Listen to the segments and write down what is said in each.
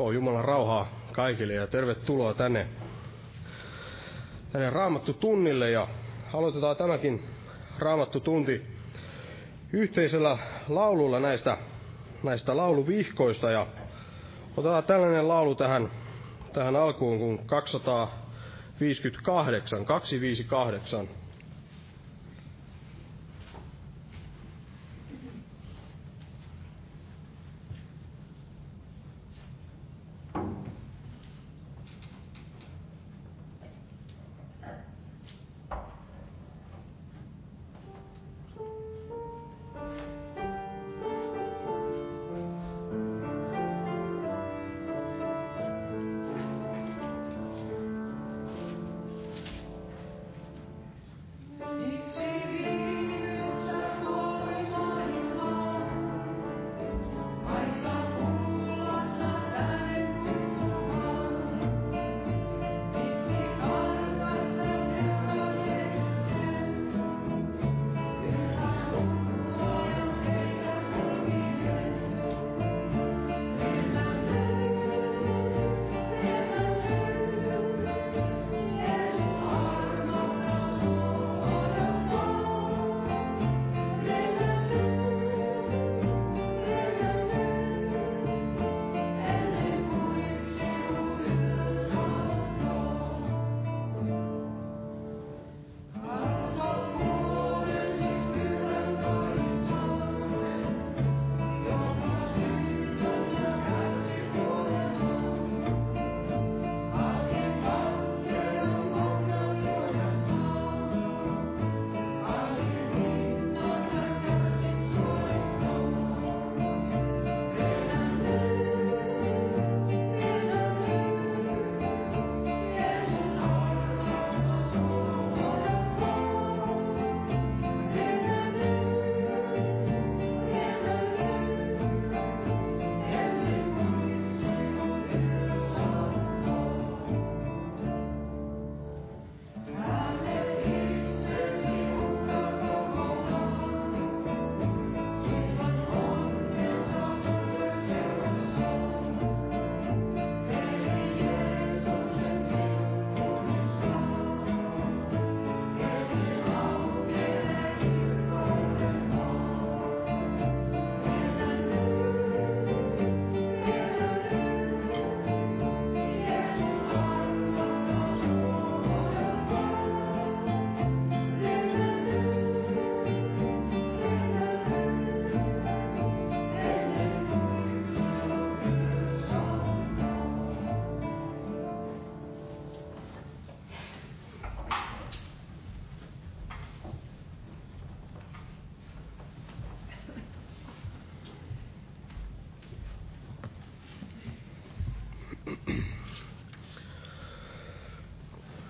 Joo, Jumalan rauhaa kaikille ja tervetuloa tänne, tänne Raamattu tunnille ja aloitetaan tämäkin Raamattu tunti yhteisellä laululla näistä, näistä lauluvihkoista ja otetaan tällainen laulu tähän, tähän alkuun kuin 258, 258.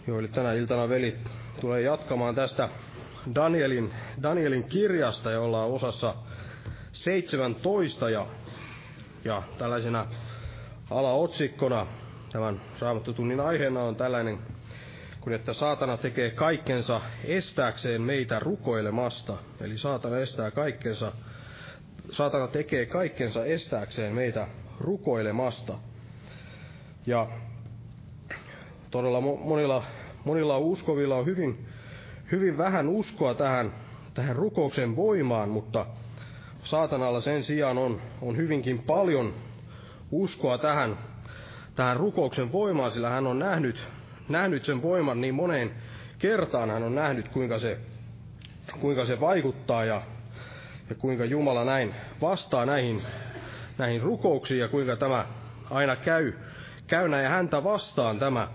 Joo, eli tänä iltana veli tulee jatkamaan tästä Danielin, Danielin kirjasta, jolla on osassa 17 ja, ja tällaisena alaotsikkona tämän raamattutunnin aiheena on tällainen, kun että saatana tekee kaikkensa estääkseen meitä rukoilemasta. Eli saatana estää kaikkensa, saatana tekee kaikkensa estääkseen meitä rukoilemasta. Ja todella monilla, monilla uskovilla on hyvin, hyvin vähän uskoa tähän, tähän rukouksen voimaan, mutta saatanalla sen sijaan on, on hyvinkin paljon uskoa tähän, tähän rukouksen voimaan, sillä hän on nähnyt, nähnyt sen voiman niin moneen kertaan, hän on nähnyt kuinka se, kuinka se vaikuttaa ja, ja kuinka Jumala näin vastaa näihin, näihin rukouksiin ja kuinka tämä aina käy, käy näin häntä vastaan tämä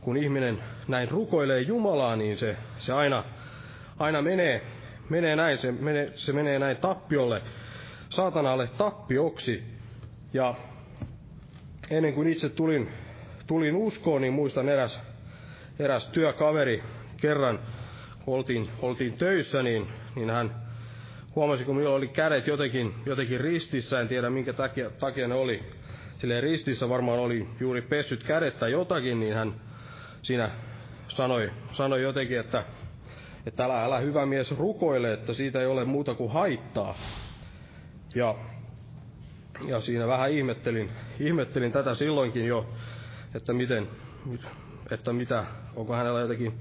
kun ihminen näin rukoilee Jumalaa, niin se, se aina, aina menee, menee näin, se menee, se menee näin tappiolle, saatanalle tappioksi. Ja ennen kuin itse tulin, tulin uskoon, niin muistan eräs, eräs työkaveri kerran, kun oltiin, oltiin töissä, niin, niin hän huomasi, kun minulla oli kädet jotenkin, jotenkin ristissä, en tiedä minkä takia, takia ne oli. Silleen ristissä varmaan oli juuri pessyt kädet tai jotakin, niin hän siinä sanoi, sanoi jotenkin, että, että älä, älä hyvä mies rukoile, että siitä ei ole muuta kuin haittaa. Ja ja siinä vähän ihmettelin, ihmettelin tätä silloinkin jo, että miten, että mitä, onko hänellä jotenkin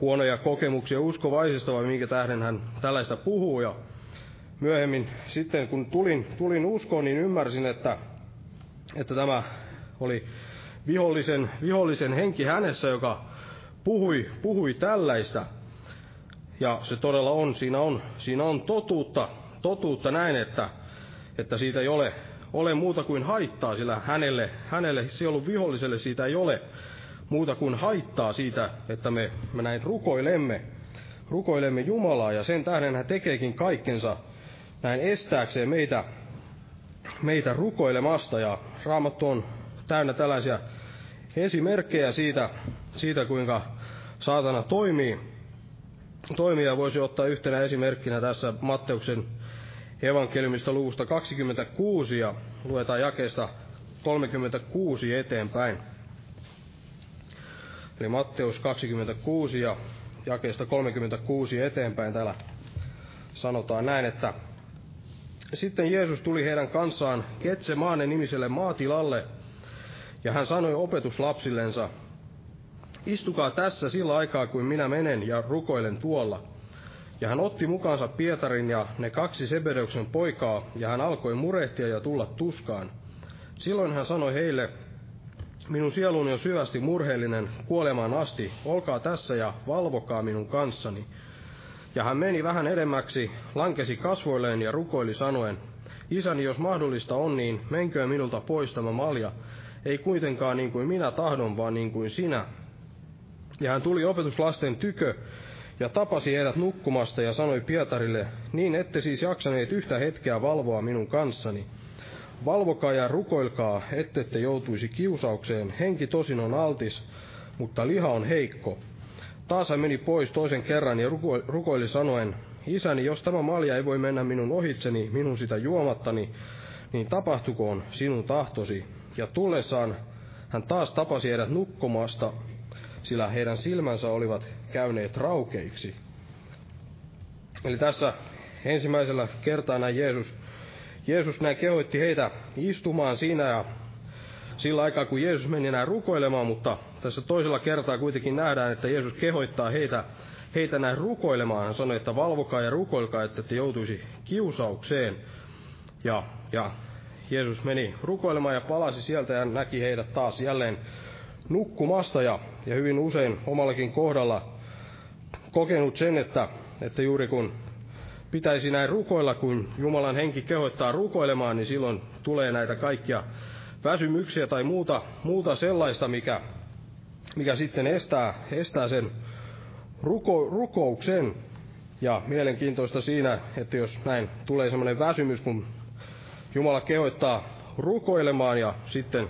huonoja kokemuksia uskovaisista vai minkä tähden hän tällaista puhuu. Ja myöhemmin sitten kun tulin, tulin uskoon, niin ymmärsin, että, että tämä oli vihollisen, vihollisen henki hänessä, joka puhui, puhui tällaista. Ja se todella on, siinä on, siinä on totuutta, totuutta näin, että, että siitä ei ole, ole muuta kuin haittaa, sillä hänelle, hänelle sielun viholliselle siitä ei ole muuta kuin haittaa siitä, että me, me näin rukoilemme, rukoilemme Jumalaa, ja sen tähden hän tekeekin kaikkensa näin estääkseen meitä, meitä rukoilemasta, ja Raamattu on täynnä tällaisia esimerkkejä siitä, siitä kuinka saatana toimii. Toimia voisi ottaa yhtenä esimerkkinä tässä Matteuksen evankeliumista luvusta 26 ja luetaan jakeesta 36 eteenpäin. Eli Matteus 26 ja jakeesta 36 eteenpäin täällä sanotaan näin, että sitten Jeesus tuli heidän kanssaan Ketsemaane nimiselle maatilalle, ja hän sanoi opetuslapsillensa, istukaa tässä sillä aikaa, kuin minä menen ja rukoilen tuolla. Ja hän otti mukaansa Pietarin ja ne kaksi Sebedeuksen poikaa, ja hän alkoi murehtia ja tulla tuskaan. Silloin hän sanoi heille, minun sieluni on syvästi murheellinen kuolemaan asti, olkaa tässä ja valvokaa minun kanssani. Ja hän meni vähän edemmäksi, lankesi kasvoilleen ja rukoili sanoen, Isäni, jos mahdollista on, niin menköön minulta pois tämä malja, ei kuitenkaan niin kuin minä tahdon, vaan niin kuin sinä. Ja hän tuli opetuslasten tykö ja tapasi heidät nukkumasta ja sanoi Pietarille, niin ette siis jaksaneet yhtä hetkeä valvoa minun kanssani. Valvokaa ja rukoilkaa, ettette joutuisi kiusaukseen. Henki tosin on altis, mutta liha on heikko. Taas hän meni pois toisen kerran ja rukoili sanoen, Isäni, jos tämä malja ei voi mennä minun ohitseni, minun sitä juomattani, niin tapahtukoon sinun tahtosi. Ja tullessaan hän taas tapasi heidät nukkumasta, sillä heidän silmänsä olivat käyneet raukeiksi. Eli tässä ensimmäisellä kertaa näin Jeesus Jeesus näin kehoitti heitä istumaan siinä ja sillä aikaa, kun Jeesus meni näin rukoilemaan, mutta tässä toisella kertaa kuitenkin nähdään, että Jeesus kehoittaa heitä, heitä näin rukoilemaan. Hän sanoi, että valvokaa ja rukoilkaa, että te joutuisi kiusaukseen. Ja, ja Jeesus meni rukoilemaan ja palasi sieltä ja näki heidät taas jälleen nukkumasta ja, ja hyvin usein omallakin kohdalla kokenut sen, että, että juuri kun pitäisi näin rukoilla, kun Jumalan henki kehoittaa rukoilemaan, niin silloin tulee näitä kaikkia väsymyksiä tai muuta, muuta sellaista, mikä, mikä sitten estää, estää sen ruko, rukouksen. Ja mielenkiintoista siinä, että jos näin tulee semmoinen väsymys, kun Jumala kehoittaa rukoilemaan ja sitten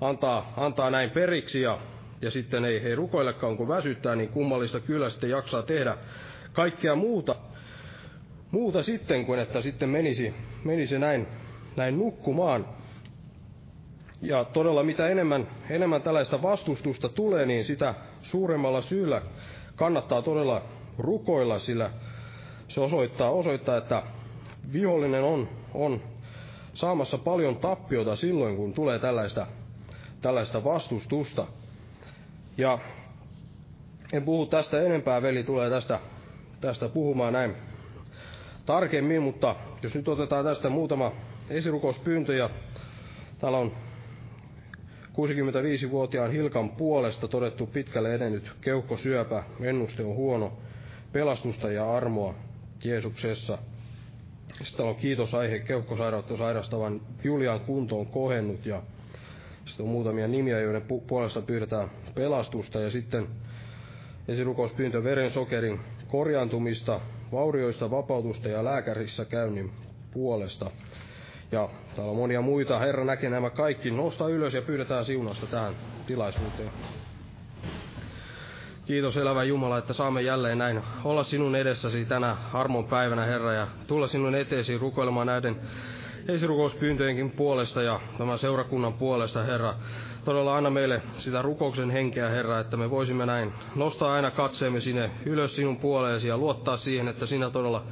antaa, antaa näin periksi ja, ja sitten ei, ei rukoillekaan, kun väsyttää, niin kummallista kyllä sitten jaksaa tehdä kaikkea muuta, muuta sitten kuin että sitten menisi, menisi näin, näin nukkumaan. Ja todella mitä enemmän, enemmän tällaista vastustusta tulee, niin sitä suuremmalla syyllä kannattaa todella rukoilla, sillä se osoittaa, osoittaa että vihollinen on, on saamassa paljon tappiota silloin, kun tulee tällaista, tällaista vastustusta. Ja en puhu tästä enempää, veli tulee tästä, tästä puhumaan näin tarkemmin, mutta jos nyt otetaan tästä muutama esirukouspyyntö ja täällä on 65-vuotiaan Hilkan puolesta todettu pitkälle edennyt keuhkosyöpä, ennuste on huono, pelastusta ja armoa Jeesuksessa. Sitten on kiitosaihe keuhkosairautta sairastavan Julian kunto on kohennut ja sitten on muutamia nimiä, joiden puolesta pyydetään pelastusta ja sitten esirukouspyyntö verensokerin korjaantumista, vaurioista vapautusta ja lääkärissä käynnin puolesta. Ja täällä on monia muita. Herra näkee nämä kaikki. Nosta ylös ja pyydetään siunasta tähän tilaisuuteen. Kiitos elävä Jumala, että saamme jälleen näin olla sinun edessäsi tänä armon päivänä, Herra, ja tulla sinun eteesi rukoilemaan näiden esirukouspyyntöjenkin puolesta ja tämän seurakunnan puolesta, Herra todella anna meille sitä rukouksen henkeä, Herra, että me voisimme näin nostaa aina katseemme sinne ylös sinun puoleesi ja luottaa siihen, että sinä todella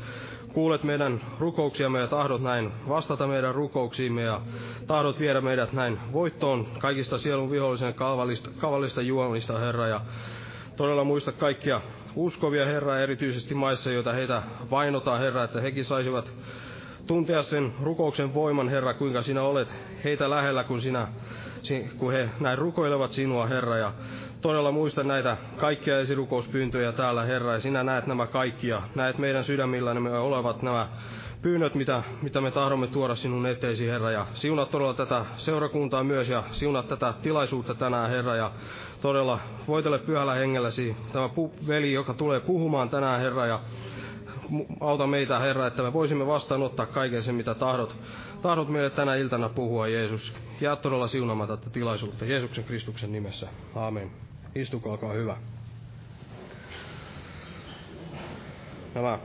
kuulet meidän rukouksiamme ja tahdot näin vastata meidän rukouksiimme ja tahdot viedä meidät näin voittoon kaikista sielun vihollisen kavallista, kavallista juomista, Herra. Ja todella muista kaikkia uskovia, Herra, erityisesti maissa, joita heitä vainotaan, Herra, että hekin saisivat tuntea sen rukouksen voiman, Herra, kuinka sinä olet heitä lähellä, kun, sinä, kun he näin rukoilevat sinua, Herra. Ja todella muista näitä kaikkia esirukouspyyntöjä täällä, Herra, ja sinä näet nämä kaikki, ja näet meidän sydämillämme olevat nämä pyynnöt, mitä, mitä me tahdomme tuoda sinun eteesi, Herra, ja siunat todella tätä seurakuntaa myös, ja siunat tätä tilaisuutta tänään, Herra, ja todella voitele pyhällä hengelläsi tämä pu- veli, joka tulee puhumaan tänään, Herra, ja auta meitä, Herra, että me voisimme vastaanottaa kaiken sen, mitä tahdot, tahdot meille tänä iltana puhua, Jeesus. Jää todella siunaamaan tätä tilaisuutta Jeesuksen Kristuksen nimessä. Aamen. Istukaa, olkaa hyvä. Nämä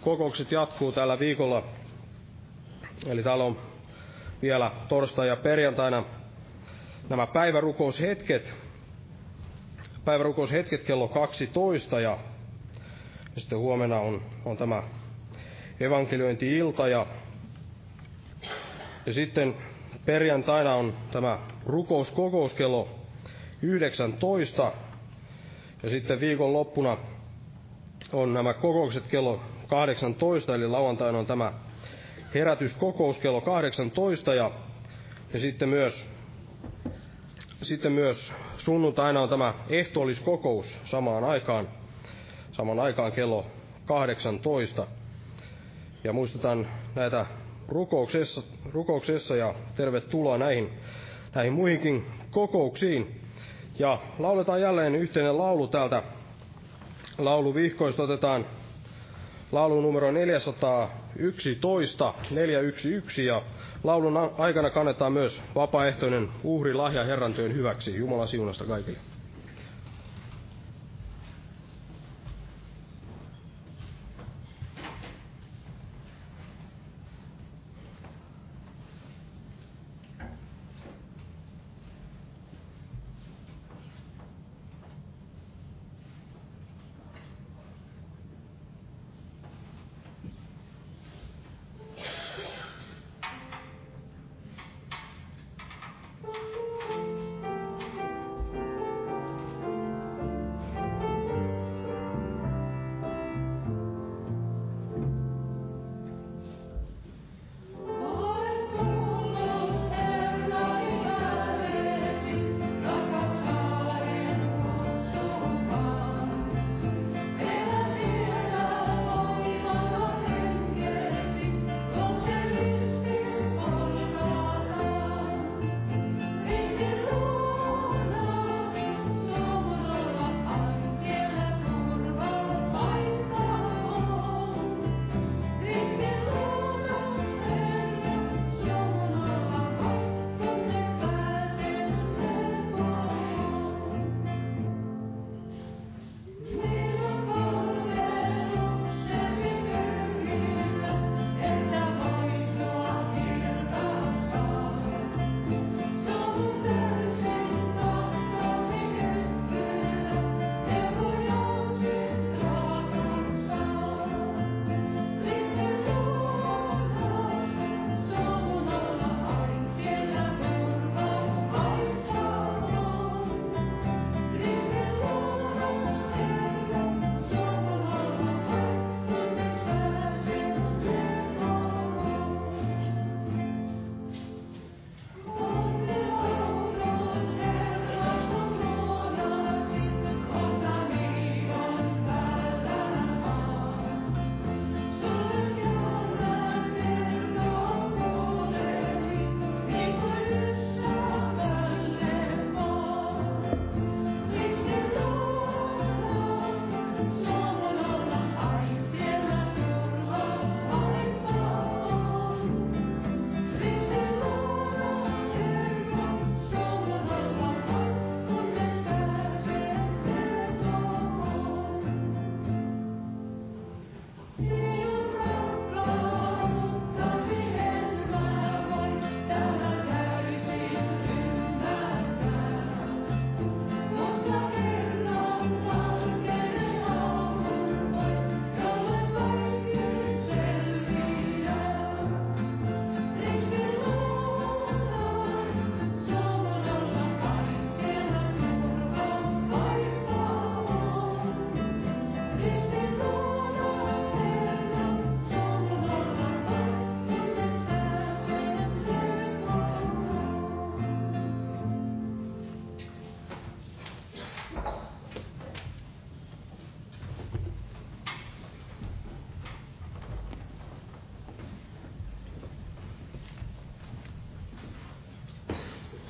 kokoukset jatkuu tällä viikolla. Eli täällä on vielä torstai ja perjantaina nämä päivärukoushetket. Päivärukoushetket kello 12 ja ja sitten huomenna on, on tämä evankeliointi-ilta ja, ja sitten perjantaina on tämä rukouskokous kello 19. Ja sitten viikon loppuna on nämä kokoukset kello 18, eli lauantaina on tämä herätyskokous kello 18 ja, ja sitten myös sitten myös sunnuntaina on tämä ehtoolliskokous samaan aikaan saman aikaan kello 18. Ja muistutan näitä rukouksessa, rukouksessa ja tervetuloa näihin, näihin muihinkin kokouksiin. Ja lauletaan jälleen yhteinen laulu täältä lauluvihkoista. Otetaan laulu numero 411, 411 ja laulun aikana kannetaan myös vapaaehtoinen uhri lahja Herran työn hyväksi. Jumala siunasta kaikille.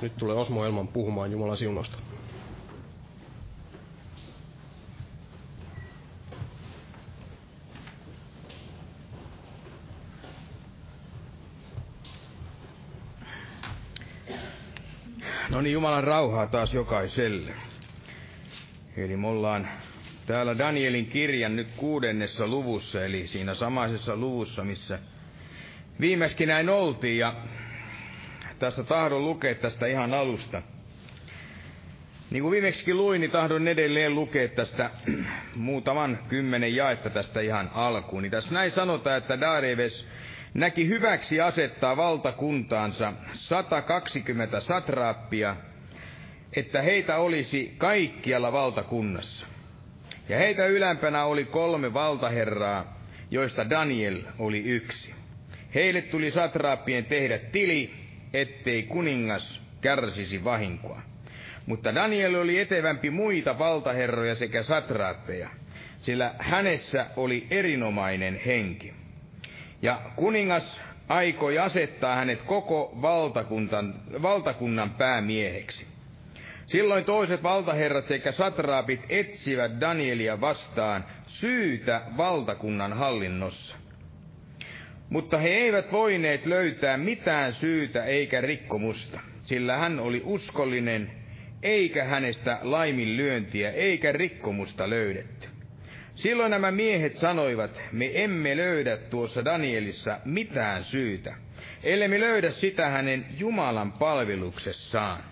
Nyt tulee Osmo Elman puhumaan Jumalan siunosta. No niin, Jumalan rauhaa taas jokaiselle. Eli me ollaan täällä Danielin kirjan nyt kuudennessa luvussa, eli siinä samaisessa luvussa, missä viimeiskin näin oltiin. Ja tässä tahdon lukea tästä ihan alusta. Niin kuin viimeksi luin, niin tahdon edelleen lukea tästä muutaman kymmenen jaetta tästä ihan alkuun. Niin tässä näin sanotaan, että Dareves näki hyväksi asettaa valtakuntaansa 120 satraappia, että heitä olisi kaikkialla valtakunnassa. Ja heitä ylämpänä oli kolme valtaherraa, joista Daniel oli yksi. Heille tuli satraappien tehdä tili, ettei kuningas kärsisi vahinkoa. Mutta Daniel oli etevämpi muita valtaherroja sekä satraappeja, sillä hänessä oli erinomainen henki. Ja kuningas aikoi asettaa hänet koko valtakunnan, valtakunnan päämieheksi. Silloin toiset valtaherrat sekä satraapit etsivät Danielia vastaan syytä valtakunnan hallinnossa. Mutta he eivät voineet löytää mitään syytä eikä rikkomusta, sillä hän oli uskollinen, eikä hänestä laiminlyöntiä eikä rikkomusta löydetty. Silloin nämä miehet sanoivat, me emme löydä tuossa Danielissa mitään syytä, ellei me löydä sitä hänen Jumalan palveluksessaan.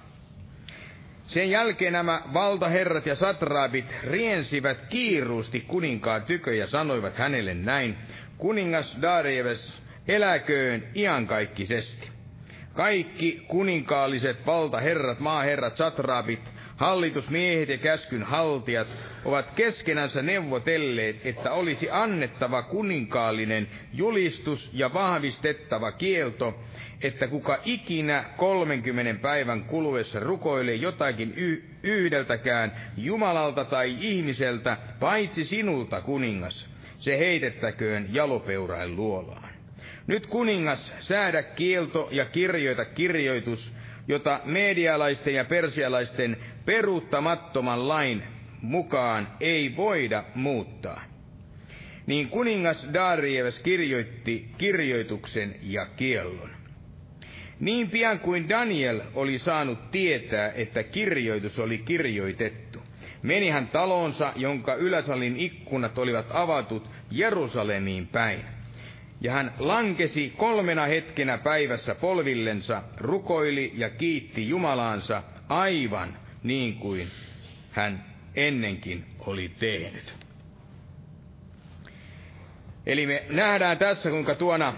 Sen jälkeen nämä valtaherrat ja satraabit riensivät kiiruusti kuninkaan tykö ja sanoivat hänelle näin, kuningas Darieves eläköön iankaikkisesti. Kaikki kuninkaalliset valtaherrat, maaherrat, satraabit, hallitusmiehet ja käskyn haltijat ovat keskenänsä neuvotelleet, että olisi annettava kuninkaallinen julistus ja vahvistettava kielto, että kuka ikinä kolmenkymmenen päivän kuluessa rukoilee jotakin yhdeltäkään Jumalalta tai ihmiseltä, paitsi sinulta, kuningas, se heitettäköön jalopeurain luolaan. Nyt kuningas, säädä kielto ja kirjoita kirjoitus, jota medialaisten ja persialaisten peruuttamattoman lain mukaan ei voida muuttaa. Niin kuningas Darius kirjoitti kirjoituksen ja kiellon. Niin pian kuin Daniel oli saanut tietää, että kirjoitus oli kirjoitettu, meni hän talonsa, jonka yläsalin ikkunat olivat avatut Jerusalemiin päin. Ja hän lankesi kolmena hetkenä päivässä polvillensa, rukoili ja kiitti Jumalaansa aivan niin kuin hän ennenkin oli tehnyt. Eli me nähdään tässä, kuinka tuona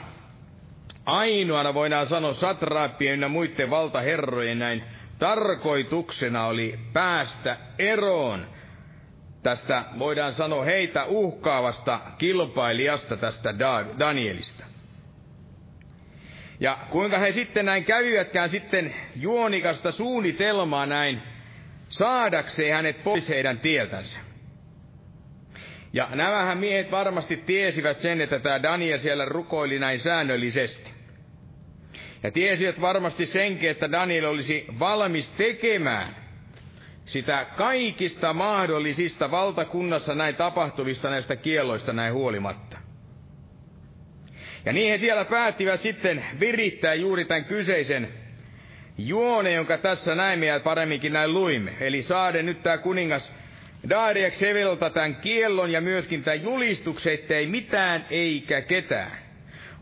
ainoana voidaan sanoa satraappien ja muiden valtaherrojen näin tarkoituksena oli päästä eroon tästä, voidaan sanoa, heitä uhkaavasta kilpailijasta tästä Danielista. Ja kuinka he sitten näin kävivätkään sitten juonikasta suunnitelmaa näin saadakseen hänet pois heidän tieltänsä. Ja nämähän miehet varmasti tiesivät sen, että tämä Daniel siellä rukoili näin säännöllisesti. Ja tiesivät varmasti senkin, että Daniel olisi valmis tekemään sitä kaikista mahdollisista valtakunnassa näin tapahtuvista näistä kieloista näin huolimatta. Ja niin he siellä päättivät sitten virittää juuri tämän kyseisen juone, jonka tässä näimme ja paremminkin näin luimme. Eli saade nyt tämä kuningas Daariak Sevelta tämän kiellon ja myöskin tämän julistuksen, ettei mitään eikä ketään.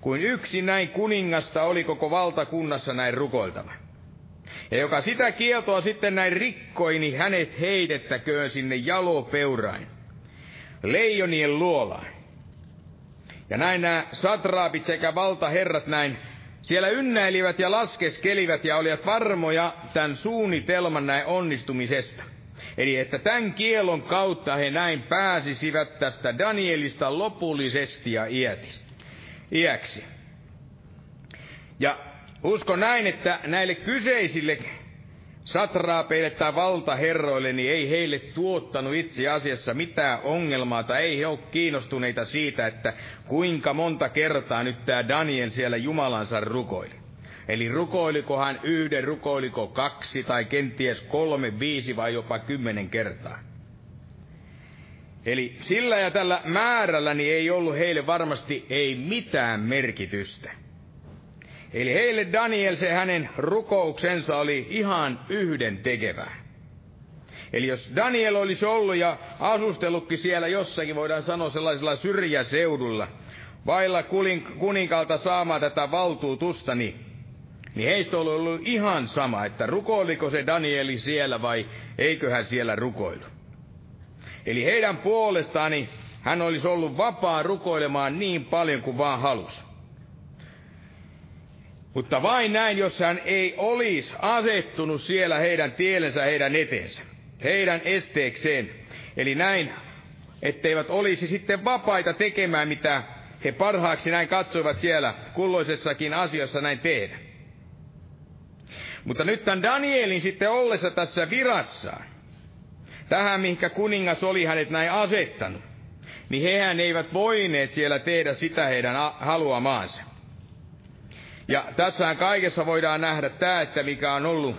Kuin yksi näin kuningasta oli koko valtakunnassa näin rukoiltava. Ja joka sitä kieltoa sitten näin rikkoi, niin hänet heitettäköön sinne jalopeurain, leijonien luolaan. Ja näin nämä satraapit sekä valtaherrat näin siellä ynnäilivät ja laskeskelivät ja olivat varmoja tämän suunnitelman näin onnistumisesta. Eli että tämän kielon kautta he näin pääsisivät tästä Danielista lopullisesti ja iäksi. Ja usko näin, että näille kyseisille satraapeille tai valtaherroille, niin ei heille tuottanut itse asiassa mitään ongelmaa, tai ei he ole kiinnostuneita siitä, että kuinka monta kertaa nyt tämä Daniel siellä Jumalansa rukoili. Eli rukoiliko hän yhden, rukoiliko kaksi tai kenties kolme, viisi vai jopa kymmenen kertaa. Eli sillä ja tällä määrälläni ei ollut heille varmasti ei mitään merkitystä. Eli heille Daniel se hänen rukouksensa oli ihan yhden tekevää. Eli jos Daniel olisi ollut ja asustellutkin siellä jossakin, voidaan sanoa sellaisella syrjäseudulla, vailla kuninkaalta saamaan tätä valtuutusta, niin, niin heistä on ollut ihan sama, että rukoiliko se Danieli siellä vai eikö hän siellä rukoilu. Eli heidän puolestaani hän olisi ollut vapaa rukoilemaan niin paljon kuin vaan halusi. Mutta vain näin, jos hän ei olisi asettunut siellä heidän tielensä heidän eteensä, heidän esteekseen. Eli näin, etteivät olisi sitten vapaita tekemään, mitä he parhaaksi näin katsoivat siellä kulloisessakin asiassa näin tehdä. Mutta nyt tämän Danielin sitten ollessa tässä virassaan, tähän mihinkä kuningas oli hänet näin asettanut, niin hehän eivät voineet siellä tehdä sitä heidän haluamaansa. Ja tässähän kaikessa voidaan nähdä tämä, että mikä on ollut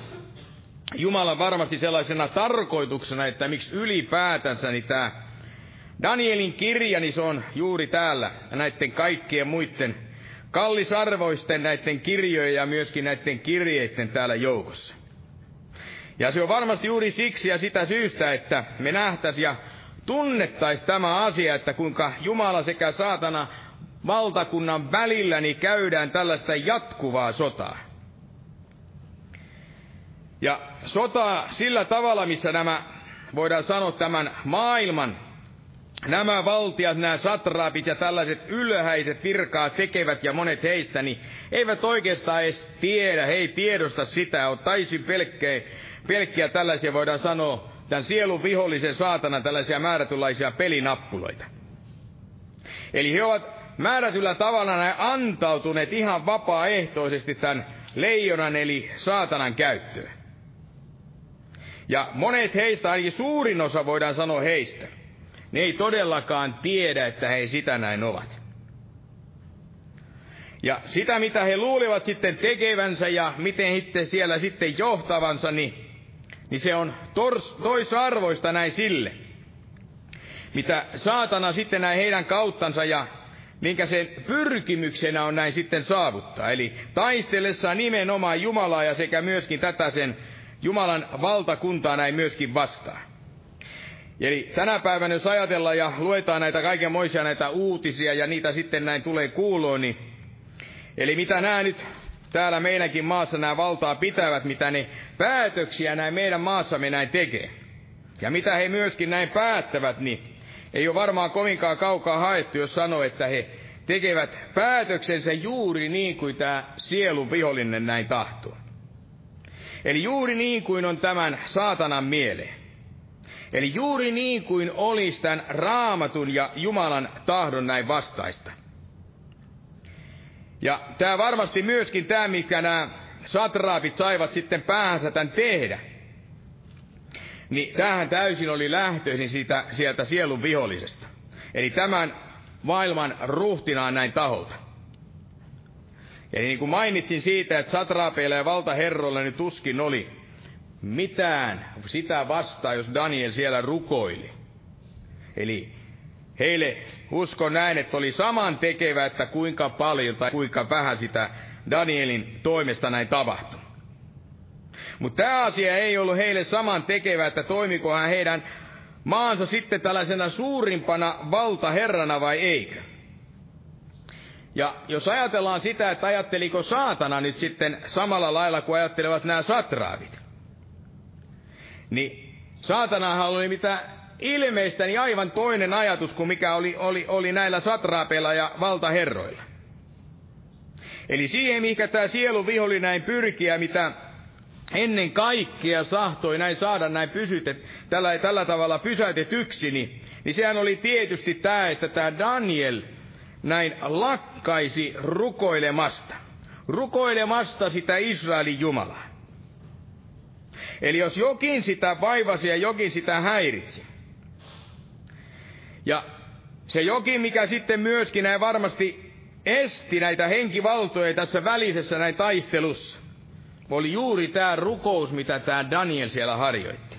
Jumalan varmasti sellaisena tarkoituksena, että miksi ylipäätänsä niin tämä Danielin kirja, niin se on juuri täällä näiden kaikkien muiden kallisarvoisten näiden kirjojen ja myöskin näiden kirjeiden täällä joukossa. Ja se on varmasti juuri siksi ja sitä syystä, että me nähtäisiin ja tunnettaisiin tämä asia, että kuinka Jumala sekä saatana valtakunnan välillä niin käydään tällaista jatkuvaa sotaa. Ja sotaa sillä tavalla, missä nämä, voidaan sanoa tämän maailman, nämä valtiat, nämä satraapit ja tällaiset ylhäiset virkaa tekevät ja monet heistä, niin eivät oikeastaan edes tiedä, he ei tiedosta sitä, on täysin pelkkiä, pelkkiä tällaisia, voidaan sanoa, tämän sielun vihollisen saatana tällaisia määrätynlaisia pelinappuloita. Eli he ovat määrätyllä tavalla näin antautuneet ihan vapaaehtoisesti tämän leijonan eli saatanan käyttöön. Ja monet heistä, ainakin suurin osa voidaan sanoa heistä, ne ei todellakaan tiedä, että he sitä näin ovat. Ja sitä, mitä he luulevat sitten tekevänsä ja miten he siellä sitten johtavansa, niin, niin se on tors, toisarvoista näin sille, mitä saatana sitten näin heidän kauttansa ja minkä sen pyrkimyksenä on näin sitten saavuttaa. Eli taistellessaan nimenomaan Jumalaa ja sekä myöskin tätä sen Jumalan valtakuntaa näin myöskin vastaan. Eli tänä päivänä, jos ajatellaan ja luetaan näitä kaikenmoisia näitä uutisia ja niitä sitten näin tulee kuuloon, niin eli mitä nämä nyt täällä meidänkin maassa nämä valtaa pitävät, mitä ne päätöksiä näin meidän maassamme näin tekee. Ja mitä he myöskin näin päättävät, niin ei ole varmaan kovinkaan kaukaa haettu, jos sanoo, että he tekevät päätöksensä juuri niin kuin tämä sielun vihollinen näin tahtoo. Eli juuri niin kuin on tämän saatanan mieleen. Eli juuri niin kuin olisi tämän raamatun ja Jumalan tahdon näin vastaista. Ja tämä varmasti myöskin tämä, mikä nämä satraapit saivat sitten päähänsä tämän tehdä – niin tähän täysin oli lähtöisin siitä, sieltä sielun vihollisesta. Eli tämän maailman ruhtinaan näin taholta. Eli niin kuin mainitsin siitä, että satraapeilla ja valtaherroilla nyt tuskin oli mitään sitä vastaa, jos Daniel siellä rukoili. Eli heille usko näin, että oli saman tekevä, että kuinka paljon tai kuinka vähän sitä Danielin toimesta näin tapahtui. Mutta tämä asia ei ollut heille saman tekevä, että toimiko hän heidän maansa sitten tällaisena suurimpana valtaherrana vai eikö. Ja jos ajatellaan sitä, että ajatteliko saatana nyt sitten samalla lailla kuin ajattelevat nämä satraavit, niin saatanahan oli mitä ilmeistä niin aivan toinen ajatus kuin mikä oli, oli, oli näillä satraapeilla ja valtaherroilla. Eli siihen, mikä tämä sielu viholi näin pyrkiä, mitä ennen kaikkea sahtoi näin saada näin pysytet, tällä, tällä tavalla pysäytetyksi, niin, niin sehän oli tietysti tämä, että tämä Daniel näin lakkaisi rukoilemasta. Rukoilemasta sitä Israelin Jumalaa. Eli jos jokin sitä vaivasi ja jokin sitä häiritsi. Ja se jokin, mikä sitten myöskin näin varmasti esti näitä henkivaltoja tässä välisessä näin taistelussa, oli juuri tämä rukous, mitä tämä Daniel siellä harjoitti.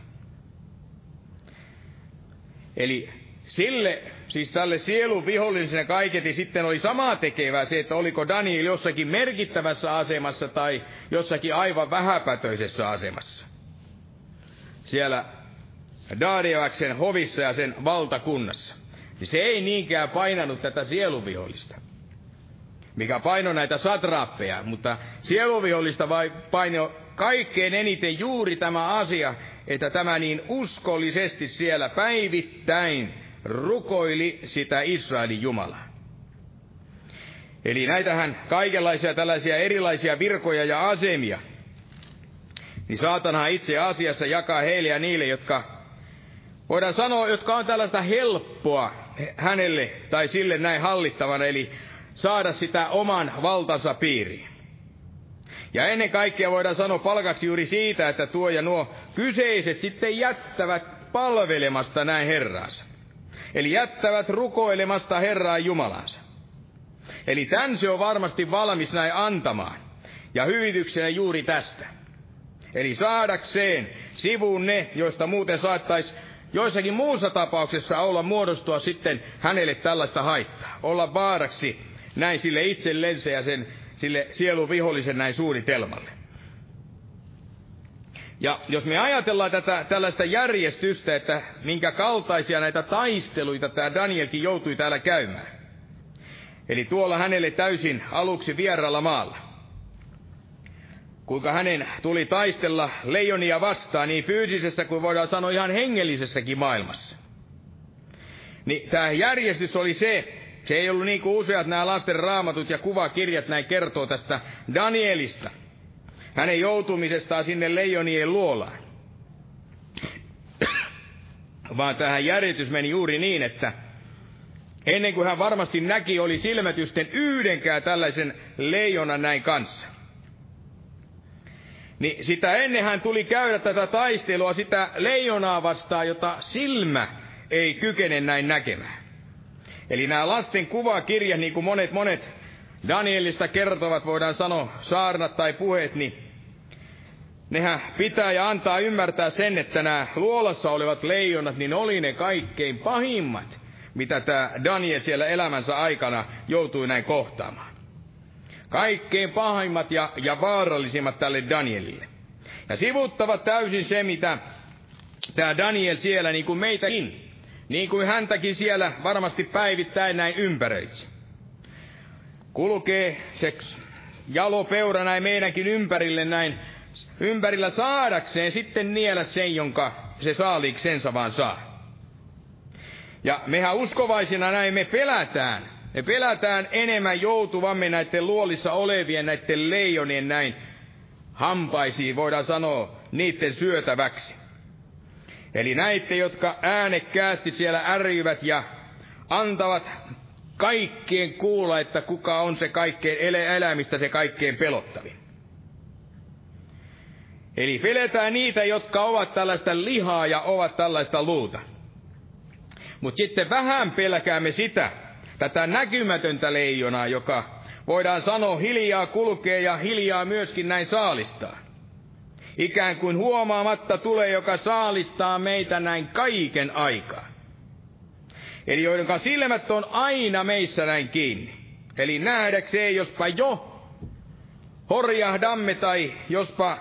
Eli sille, siis tälle sielun viholliselle kaiketi sitten oli samaa tekevää se, että oliko Daniel jossakin merkittävässä asemassa tai jossakin aivan vähäpätöisessä asemassa. Siellä Daariavaksen hovissa ja sen valtakunnassa. Niin se ei niinkään painanut tätä sieluvihollista, mikä paino näitä satraappeja, mutta sieluvihollista vai paino kaikkein eniten juuri tämä asia, että tämä niin uskollisesti siellä päivittäin rukoili sitä Israelin Jumalaa. Eli näitähän kaikenlaisia tällaisia erilaisia virkoja ja asemia, niin saatana itse asiassa jakaa heille ja niille, jotka voidaan sanoa, jotka on tällaista helppoa hänelle tai sille näin hallittavana, eli saada sitä oman valtansa piiriin. Ja ennen kaikkea voidaan sanoa palkaksi juuri siitä, että tuo ja nuo kyseiset sitten jättävät palvelemasta näin Herraansa. Eli jättävät rukoilemasta Herraa Jumalansa. Eli tämän se on varmasti valmis näin antamaan. Ja hyvityksenä juuri tästä. Eli saadakseen sivuun ne, joista muuten saattaisi joissakin muussa tapauksessa olla muodostua sitten hänelle tällaista haittaa. Olla vaaraksi näin sille itsellensä ja sen sille sielun vihollisen näin suunnitelmalle. Ja jos me ajatellaan tätä tällaista järjestystä, että minkä kaltaisia näitä taisteluita tämä Danielkin joutui täällä käymään. Eli tuolla hänelle täysin aluksi vieralla maalla. Kuinka hänen tuli taistella leijonia vastaan niin fyysisessä kuin voidaan sanoa ihan hengellisessäkin maailmassa. Niin tämä järjestys oli se, se ei ollut niin kuin useat nämä lasten raamatut ja kuvakirjat näin kertoo tästä Danielista. Hänen joutumisestaan sinne leijonien luolaan. Vaan tähän järjestys meni juuri niin, että ennen kuin hän varmasti näki, oli silmätysten yhdenkään tällaisen leijonan näin kanssa. Niin sitä ennen hän tuli käydä tätä taistelua sitä leijonaa vastaan, jota silmä ei kykene näin näkemään. Eli nämä lasten kuvakirjat, niin kuin monet monet Danielista kertovat, voidaan sanoa saarnat tai puheet, niin nehän pitää ja antaa ymmärtää sen, että nämä luolassa olevat leijonat, niin oli ne kaikkein pahimmat, mitä tämä Daniel siellä elämänsä aikana joutui näin kohtaamaan. Kaikkein pahimmat ja, ja vaarallisimmat tälle Danielille. Ja sivuttavat täysin se, mitä tämä Daniel siellä, niin kuin meitäkin, niin kuin häntäkin siellä varmasti päivittäin näin ympäröitse. Kulkee se jalopeura näin meidänkin ympärille näin, ympärillä saadakseen sitten niellä sen, jonka se saaliksensa vaan saa. Ja mehän uskovaisina näin me pelätään. Me pelätään enemmän joutuvamme näiden luolissa olevien, näiden leijonien näin hampaisiin, voidaan sanoa, niiden syötäväksi. Eli näitte, jotka äänekkäästi siellä ärjyvät ja antavat kaikkien kuulla, että kuka on se kaikkein elämistä se kaikkein pelottavin. Eli peletään niitä, jotka ovat tällaista lihaa ja ovat tällaista luuta. Mutta sitten vähän pelkäämme sitä, tätä näkymätöntä leijonaa, joka voidaan sanoa hiljaa kulkee ja hiljaa myöskin näin saalistaa ikään kuin huomaamatta tulee, joka saalistaa meitä näin kaiken aikaa. Eli joiden silmät on aina meissä näin kiinni. Eli nähdäkseen, jospa jo horjahdamme tai jospa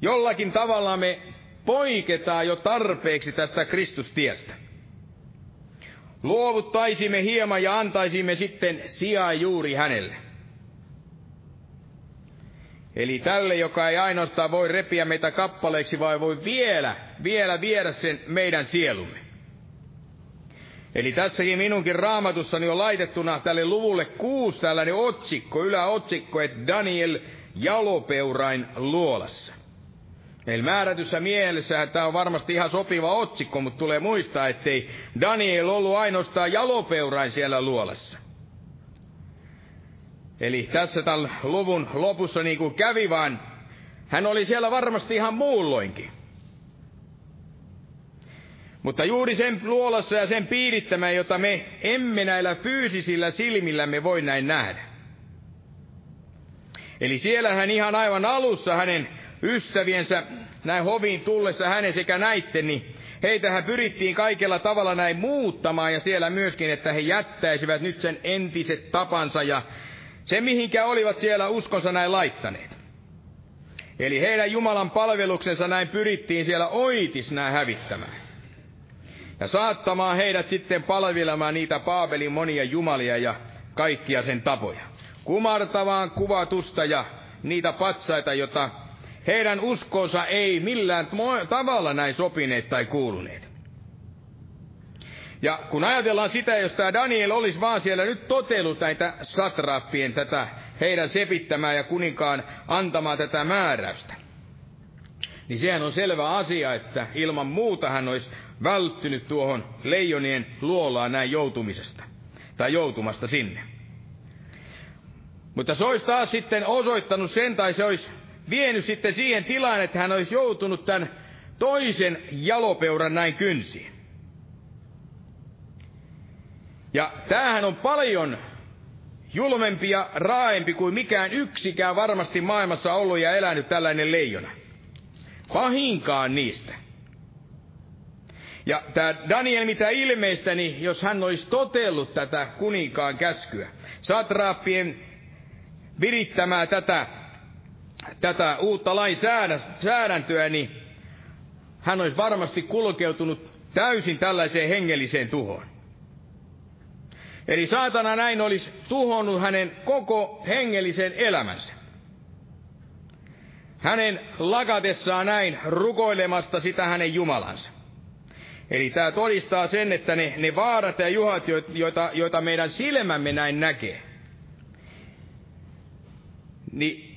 jollakin tavalla me poiketaan jo tarpeeksi tästä Kristustiestä. Luovuttaisimme hieman ja antaisimme sitten sijaa juuri hänelle. Eli tälle, joka ei ainoastaan voi repiä meitä kappaleiksi, vaan voi vielä, vielä viedä sen meidän sielumme. Eli tässäkin minunkin raamatussani on laitettuna tälle luvulle kuusi tällainen otsikko, yläotsikko, että Daniel jalopeurain luolassa. Eli määrätyssä mielessä tämä on varmasti ihan sopiva otsikko, mutta tulee muistaa, ettei Daniel ollut ainoastaan jalopeurain siellä luolassa. Eli tässä tämän luvun lopussa niin kuin kävi, vaan hän oli siellä varmasti ihan muulloinkin. Mutta juuri sen luolassa ja sen piirittämään, jota me emme näillä fyysisillä silmillämme voi näin nähdä. Eli siellä hän ihan aivan alussa hänen ystäviensä näin hoviin tullessa hänen sekä näitten, niin heitähän pyrittiin kaikella tavalla näin muuttamaan ja siellä myöskin, että he jättäisivät nyt sen entiset tapansa ja se mihinkä olivat siellä uskonsa näin laittaneet. Eli heidän Jumalan palveluksensa näin pyrittiin siellä oitis näin hävittämään. Ja saattamaan heidät sitten palvelemaan niitä Paabelin monia jumalia ja kaikkia sen tapoja. Kumartavaan kuvatusta ja niitä patsaita, jota heidän uskonsa ei millään tavalla näin sopineet tai kuuluneet. Ja kun ajatellaan sitä, jos tämä Daniel olisi vaan siellä nyt totellut näitä satraappien tätä heidän sepittämään ja kuninkaan antamaan tätä määräystä, niin sehän on selvä asia, että ilman muuta hän olisi välttynyt tuohon leijonien luolaan näin joutumisesta, tai joutumasta sinne. Mutta se olisi taas sitten osoittanut sen, tai se olisi vienyt sitten siihen tilaan, että hän olisi joutunut tämän toisen jalopeuran näin kynsiin. Ja tämähän on paljon julmempi ja raaempi kuin mikään yksikään varmasti maailmassa ollut ja elänyt tällainen leijona. Pahinkaan niistä. Ja tämä Daniel mitä ilmeistä, niin jos hän olisi totellut tätä kuninkaan käskyä, satraappien virittämää tätä, tätä uutta lainsäädäntöä, niin hän olisi varmasti kulkeutunut täysin tällaiseen hengelliseen tuhoon. Eli saatana näin olisi tuhonnut hänen koko hengellisen elämänsä. Hänen lakatessaan näin rukoilemasta sitä hänen Jumalansa. Eli tämä todistaa sen, että ne, ne vaarat ja juhat, joita, joita meidän silmämme näin näkee, niin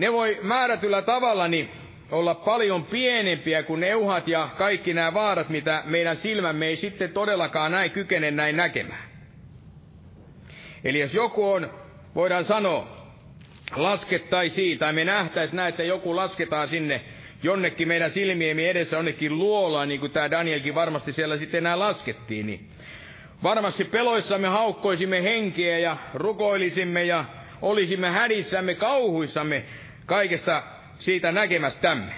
ne voi määrätyllä tavalla niin olla paljon pienempiä kuin ne uhat ja kaikki nämä vaarat, mitä meidän silmämme ei sitten todellakaan näin kykene näin näkemään. Eli jos joku on, voidaan sanoa, laskettaisiin, tai me nähtäisi näin, että joku lasketaan sinne jonnekin meidän silmiemme edessä onnekin luolaan, niin kuin tämä Danielkin varmasti siellä sitten enää laskettiin, niin varmasti peloissamme haukkoisimme henkeä ja rukoilisimme ja olisimme hädissämme, kauhuissamme kaikesta siitä näkemästämme.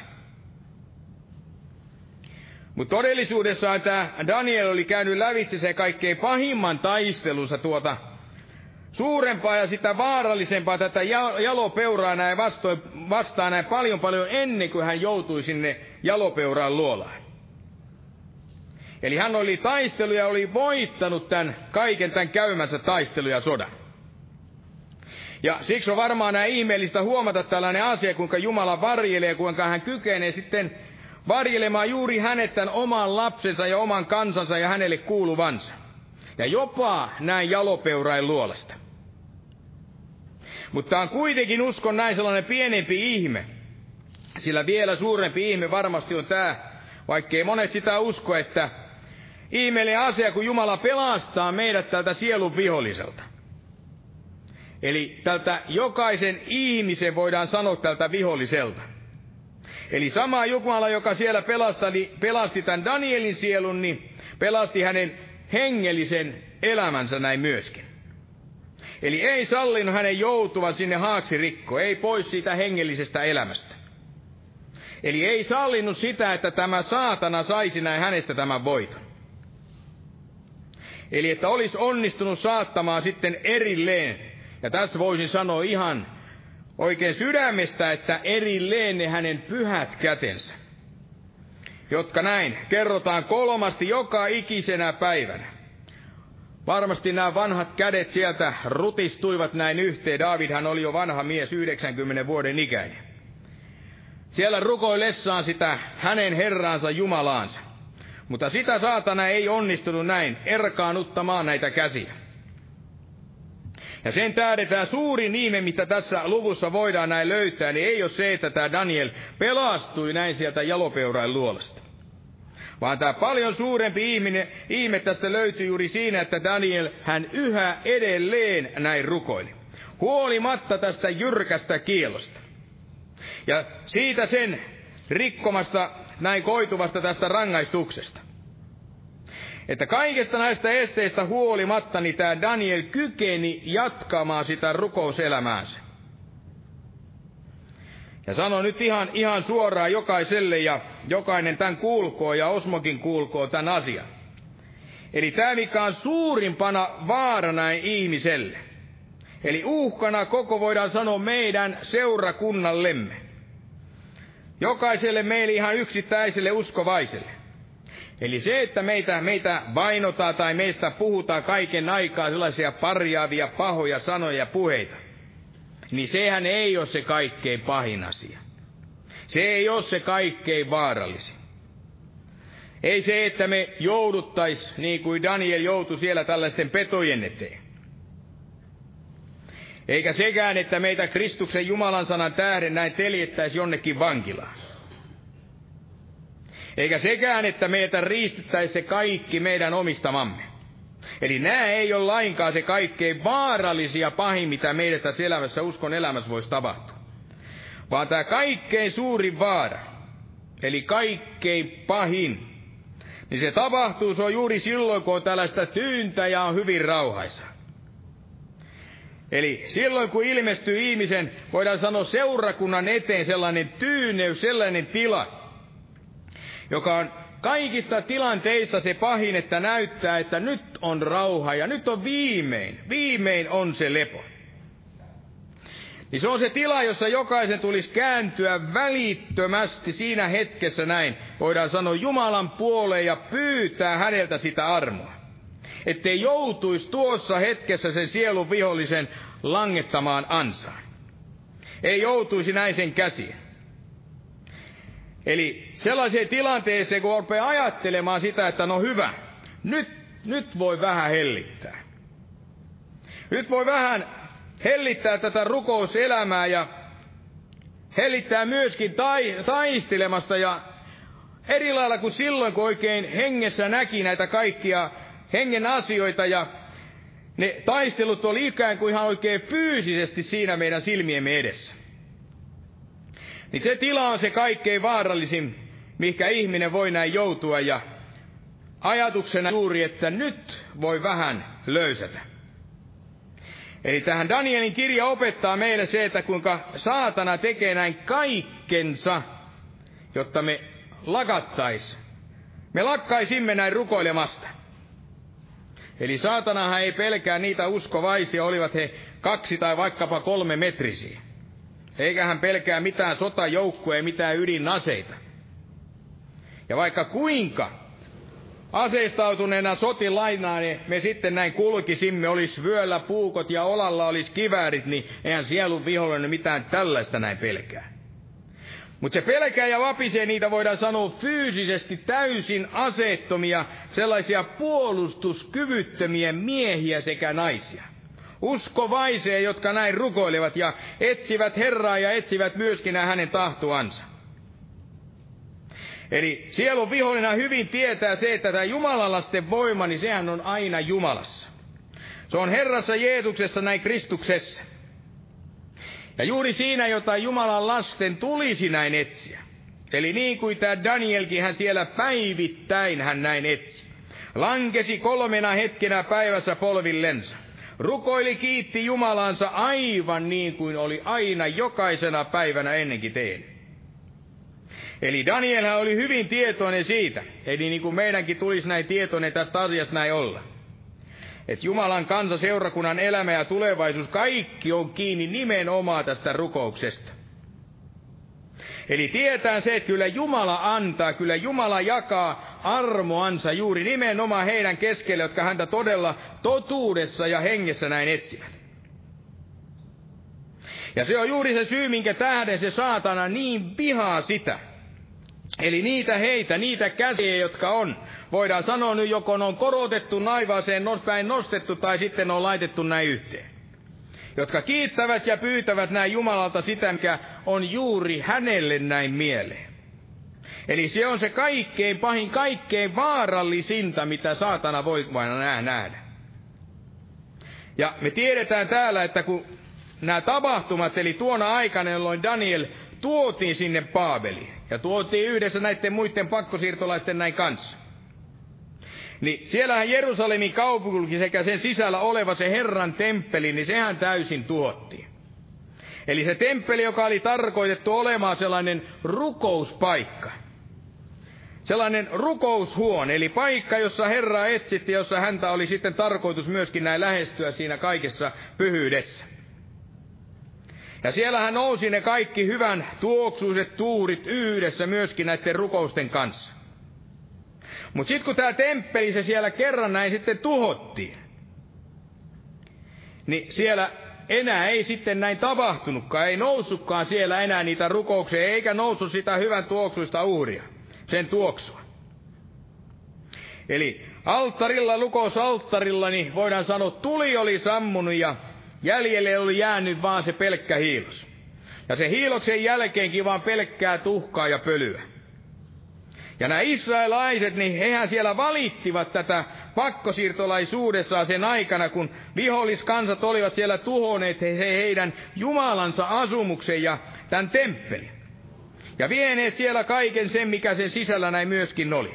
Mutta todellisuudessaan tämä Daniel oli käynyt lävitse se kaikkein pahimman taistelunsa tuota suurempaa ja sitä vaarallisempaa tätä jalopeuraa näin vastoin, vastaan näin paljon paljon ennen kuin hän joutui sinne jalopeuraan luolaan. Eli hän oli taistelu ja oli voittanut tämän kaiken tämän käymänsä taistelu ja sodan. Ja siksi on varmaan näin ihmeellistä huomata tällainen asia, kuinka Jumala varjelee, kuinka hän kykenee sitten varjelemaan juuri hänet tämän oman lapsensa ja oman kansansa ja hänelle kuuluvansa. Ja jopa näin jalopeurain luolasta. Mutta on kuitenkin uskon näin sellainen pienempi ihme. Sillä vielä suurempi ihme varmasti on tämä, vaikkei monet sitä usko, että ihmeellinen asia, kun Jumala pelastaa meidät tältä sielun viholliselta. Eli tältä jokaisen ihmisen voidaan sanoa tältä viholliselta. Eli sama Jumala, joka siellä pelasti, pelasti tämän Danielin sielun, niin pelasti hänen hengellisen elämänsä näin myöskin. Eli ei sallinut hänen joutuvan sinne haaksirikko, ei pois siitä hengellisestä elämästä. Eli ei sallinut sitä, että tämä saatana saisi näin hänestä tämän voiton. Eli että olisi onnistunut saattamaan sitten erilleen, ja tässä voisin sanoa ihan oikein sydämestä, että erilleen ne hänen pyhät kätensä, jotka näin kerrotaan kolmasti joka ikisenä päivänä. Varmasti nämä vanhat kädet sieltä rutistuivat näin yhteen. Davidhan oli jo vanha mies, 90 vuoden ikäinen. Siellä rukoillessaan sitä hänen herraansa Jumalaansa. Mutta sitä saatana ei onnistunut näin erkaanuttamaan näitä käsiä. Ja sen tähdetään suurin ihme, mitä tässä luvussa voidaan näin löytää, niin ei ole se, että tämä Daniel pelastui näin sieltä jalopeurain luolasta. Vaan tämä paljon suurempi ihminen, ihme tästä löytyy juuri siinä, että Daniel, hän yhä edelleen näin rukoili. Huolimatta tästä jyrkästä kielosta. Ja siitä sen rikkomasta, näin koituvasta tästä rangaistuksesta. Että kaikesta näistä esteistä huolimatta, niin tämä Daniel kykeni jatkamaan sitä rukouselämäänsä. Ja sano nyt ihan, ihan suoraan jokaiselle ja jokainen tämän kuulkoo ja Osmokin kuulkoo tämän asian. Eli tämä, mikä on suurimpana vaarana ihmiselle. Eli uhkana koko voidaan sanoa meidän seurakunnallemme. Jokaiselle meille ihan yksittäiselle uskovaiselle. Eli se, että meitä, meitä vainotaan tai meistä puhutaan kaiken aikaa sellaisia parjaavia pahoja sanoja ja puheita, niin sehän ei ole se kaikkein pahin asia. Se ei ole se kaikkein vaarallisin. Ei se, että me jouduttais, niin kuin Daniel joutui siellä tällaisten petojen eteen. Eikä sekään, että meitä Kristuksen Jumalan sanan tähden näin teljettäisi jonnekin vankilaan. Eikä sekään, että meitä riistettäisi se kaikki meidän omistamamme. Eli nämä ei ole lainkaan se kaikkein vaarallisia pahin, mitä meidän tässä elämässä, uskon elämässä voisi tapahtua. Vaan tämä kaikkein suurin vaara, eli kaikkein pahin, niin se tapahtuu, se on juuri silloin, kun on tällaista tyyntä ja on hyvin rauhaisa. Eli silloin, kun ilmestyy ihmisen, voidaan sanoa seurakunnan eteen sellainen tyyneys, sellainen tila, joka on kaikista tilanteista se pahin, että näyttää, että nyt on rauha ja nyt on viimein, viimein on se lepo. Niin se on se tila, jossa jokaisen tulisi kääntyä välittömästi siinä hetkessä näin, voidaan sanoa Jumalan puoleen ja pyytää häneltä sitä armoa. Ettei joutuisi tuossa hetkessä sen sielun vihollisen langettamaan ansaan. Ei joutuisi näin sen käsiin. Eli sellaiseen tilanteeseen, kun rupeaa ajattelemaan sitä, että no hyvä, nyt, nyt voi vähän hellittää. Nyt voi vähän hellittää tätä rukouselämää ja hellittää myöskin tai, taistelemasta ja eri lailla kuin silloin, kun oikein hengessä näki näitä kaikkia hengen asioita ja ne taistelut oli ikään kuin ihan oikein fyysisesti siinä meidän silmiemme edessä. Niin se tila on se kaikkein vaarallisin, mikä ihminen voi näin joutua ja ajatuksena juuri, että nyt voi vähän löysätä. Eli tähän Danielin kirja opettaa meille se, että kuinka saatana tekee näin kaikkensa, jotta me lakattais. Me lakkaisimme näin rukoilemasta. Eli saatanahan ei pelkää niitä uskovaisia, olivat he kaksi tai vaikkapa kolme metrisiä. Eikä hän pelkää mitään sotajoukkoja ja mitään ydinaseita. Ja vaikka kuinka aseistautuneena sotilainaan niin me sitten näin kulkisimme, olisi vyöllä puukot ja olalla olisi kiväärit, niin eihän sielun vihollinen mitään tällaista näin pelkää. Mutta se pelkää ja vapisee, niitä voidaan sanoa fyysisesti täysin aseettomia, sellaisia puolustuskyvyttömiä miehiä sekä naisia. Uskovaisia, jotka näin rukoilevat ja etsivät Herraa ja etsivät myöskin hänen tahtoansa. Eli sielun vihollinen hyvin tietää se, että tämä Jumalan lasten voima, niin sehän on aina Jumalassa. Se on Herrassa Jeesuksessa näin Kristuksessa. Ja juuri siinä, jota Jumalan lasten tulisi näin etsiä. Eli niin kuin tämä Danielkin, hän siellä päivittäin hän näin etsi. Lankesi kolmena hetkenä päivässä polvillensa. Rukoili kiitti Jumalansa aivan niin kuin oli aina jokaisena päivänä ennenkin tehnyt. Eli Daniel oli hyvin tietoinen siitä, eli niin kuin meidänkin tulisi näin tietoinen tästä asiasta näin olla. Että Jumalan kansa, seurakunnan elämä ja tulevaisuus, kaikki on kiinni nimenomaan tästä rukouksesta. Eli tietää se, että kyllä Jumala antaa, kyllä Jumala jakaa armoansa juuri nimenomaan heidän keskelle, jotka häntä todella totuudessa ja hengessä näin etsivät. Ja se on juuri se syy, minkä tähden se saatana niin vihaa sitä. Eli niitä heitä, niitä käsiä, jotka on, voidaan sanoa nyt joko ne on korotettu naivaaseen päin nostettu tai sitten ne on laitettu näin yhteen. Jotka kiittävät ja pyytävät näin Jumalalta sitä, mikä on juuri hänelle näin mieleen. Eli se on se kaikkein pahin, kaikkein vaarallisinta, mitä saatana voi vain nähdä. Ja me tiedetään täällä, että kun nämä tapahtumat, eli tuona aikana, jolloin Daniel tuotiin sinne Paabeliin, ja tuotiin yhdessä näiden muiden pakkosiirtolaisten näin kanssa. Niin siellähän Jerusalemin kaupunki sekä sen sisällä oleva se Herran temppeli, niin sehän täysin tuhottiin. Eli se temppeli, joka oli tarkoitettu olemaan sellainen rukouspaikka. Sellainen rukoushuone, eli paikka, jossa Herra etsitti, jossa häntä oli sitten tarkoitus myöskin näin lähestyä siinä kaikessa pyhyydessä. Ja siellähän nousi ne kaikki hyvän tuoksuiset tuurit yhdessä myöskin näiden rukousten kanssa. Mutta sitten kun tämä temppeli se siellä kerran näin sitten tuhottiin, niin siellä enää ei sitten näin tapahtunutkaan, ei noussutkaan siellä enää niitä rukouksia, eikä noussut sitä hyvän tuoksuista uhria, sen tuoksua. Eli alttarilla, lukousalttarilla, niin voidaan sanoa, tuli oli sammunut ja jäljelle oli jäänyt vaan se pelkkä hiilos. Ja se hiiloksen jälkeenkin vaan pelkkää tuhkaa ja pölyä. Ja nämä israelaiset, niin hehän siellä valittivat tätä pakkosiirtolaisuudessaan sen aikana, kun viholliskansat olivat siellä tuhoneet he, he heidän Jumalansa asumuksen ja tämän temppelin. Ja vieneet siellä kaiken sen, mikä sen sisällä näin myöskin oli.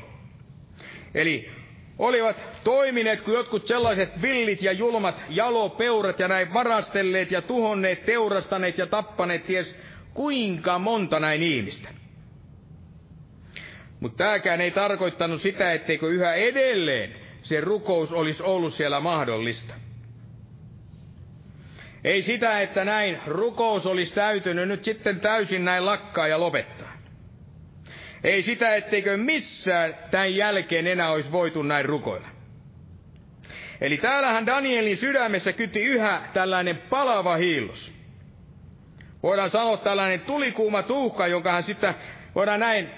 Eli olivat toimineet kuin jotkut sellaiset villit ja julmat jalopeurat ja näin varastelleet ja tuhonneet, teurastaneet ja tappaneet ties kuinka monta näin ihmistä. Mutta tämäkään ei tarkoittanut sitä, etteikö yhä edelleen se rukous olisi ollut siellä mahdollista. Ei sitä, että näin rukous olisi täytynyt nyt sitten täysin näin lakkaa ja lopettaa. Ei sitä, etteikö missään tämän jälkeen enää olisi voitu näin rukoilla. Eli täällähän Danielin sydämessä kyti yhä tällainen palava hiillos. Voidaan sanoa tällainen tulikuuma tuhka, jonka hän sitten voidaan näin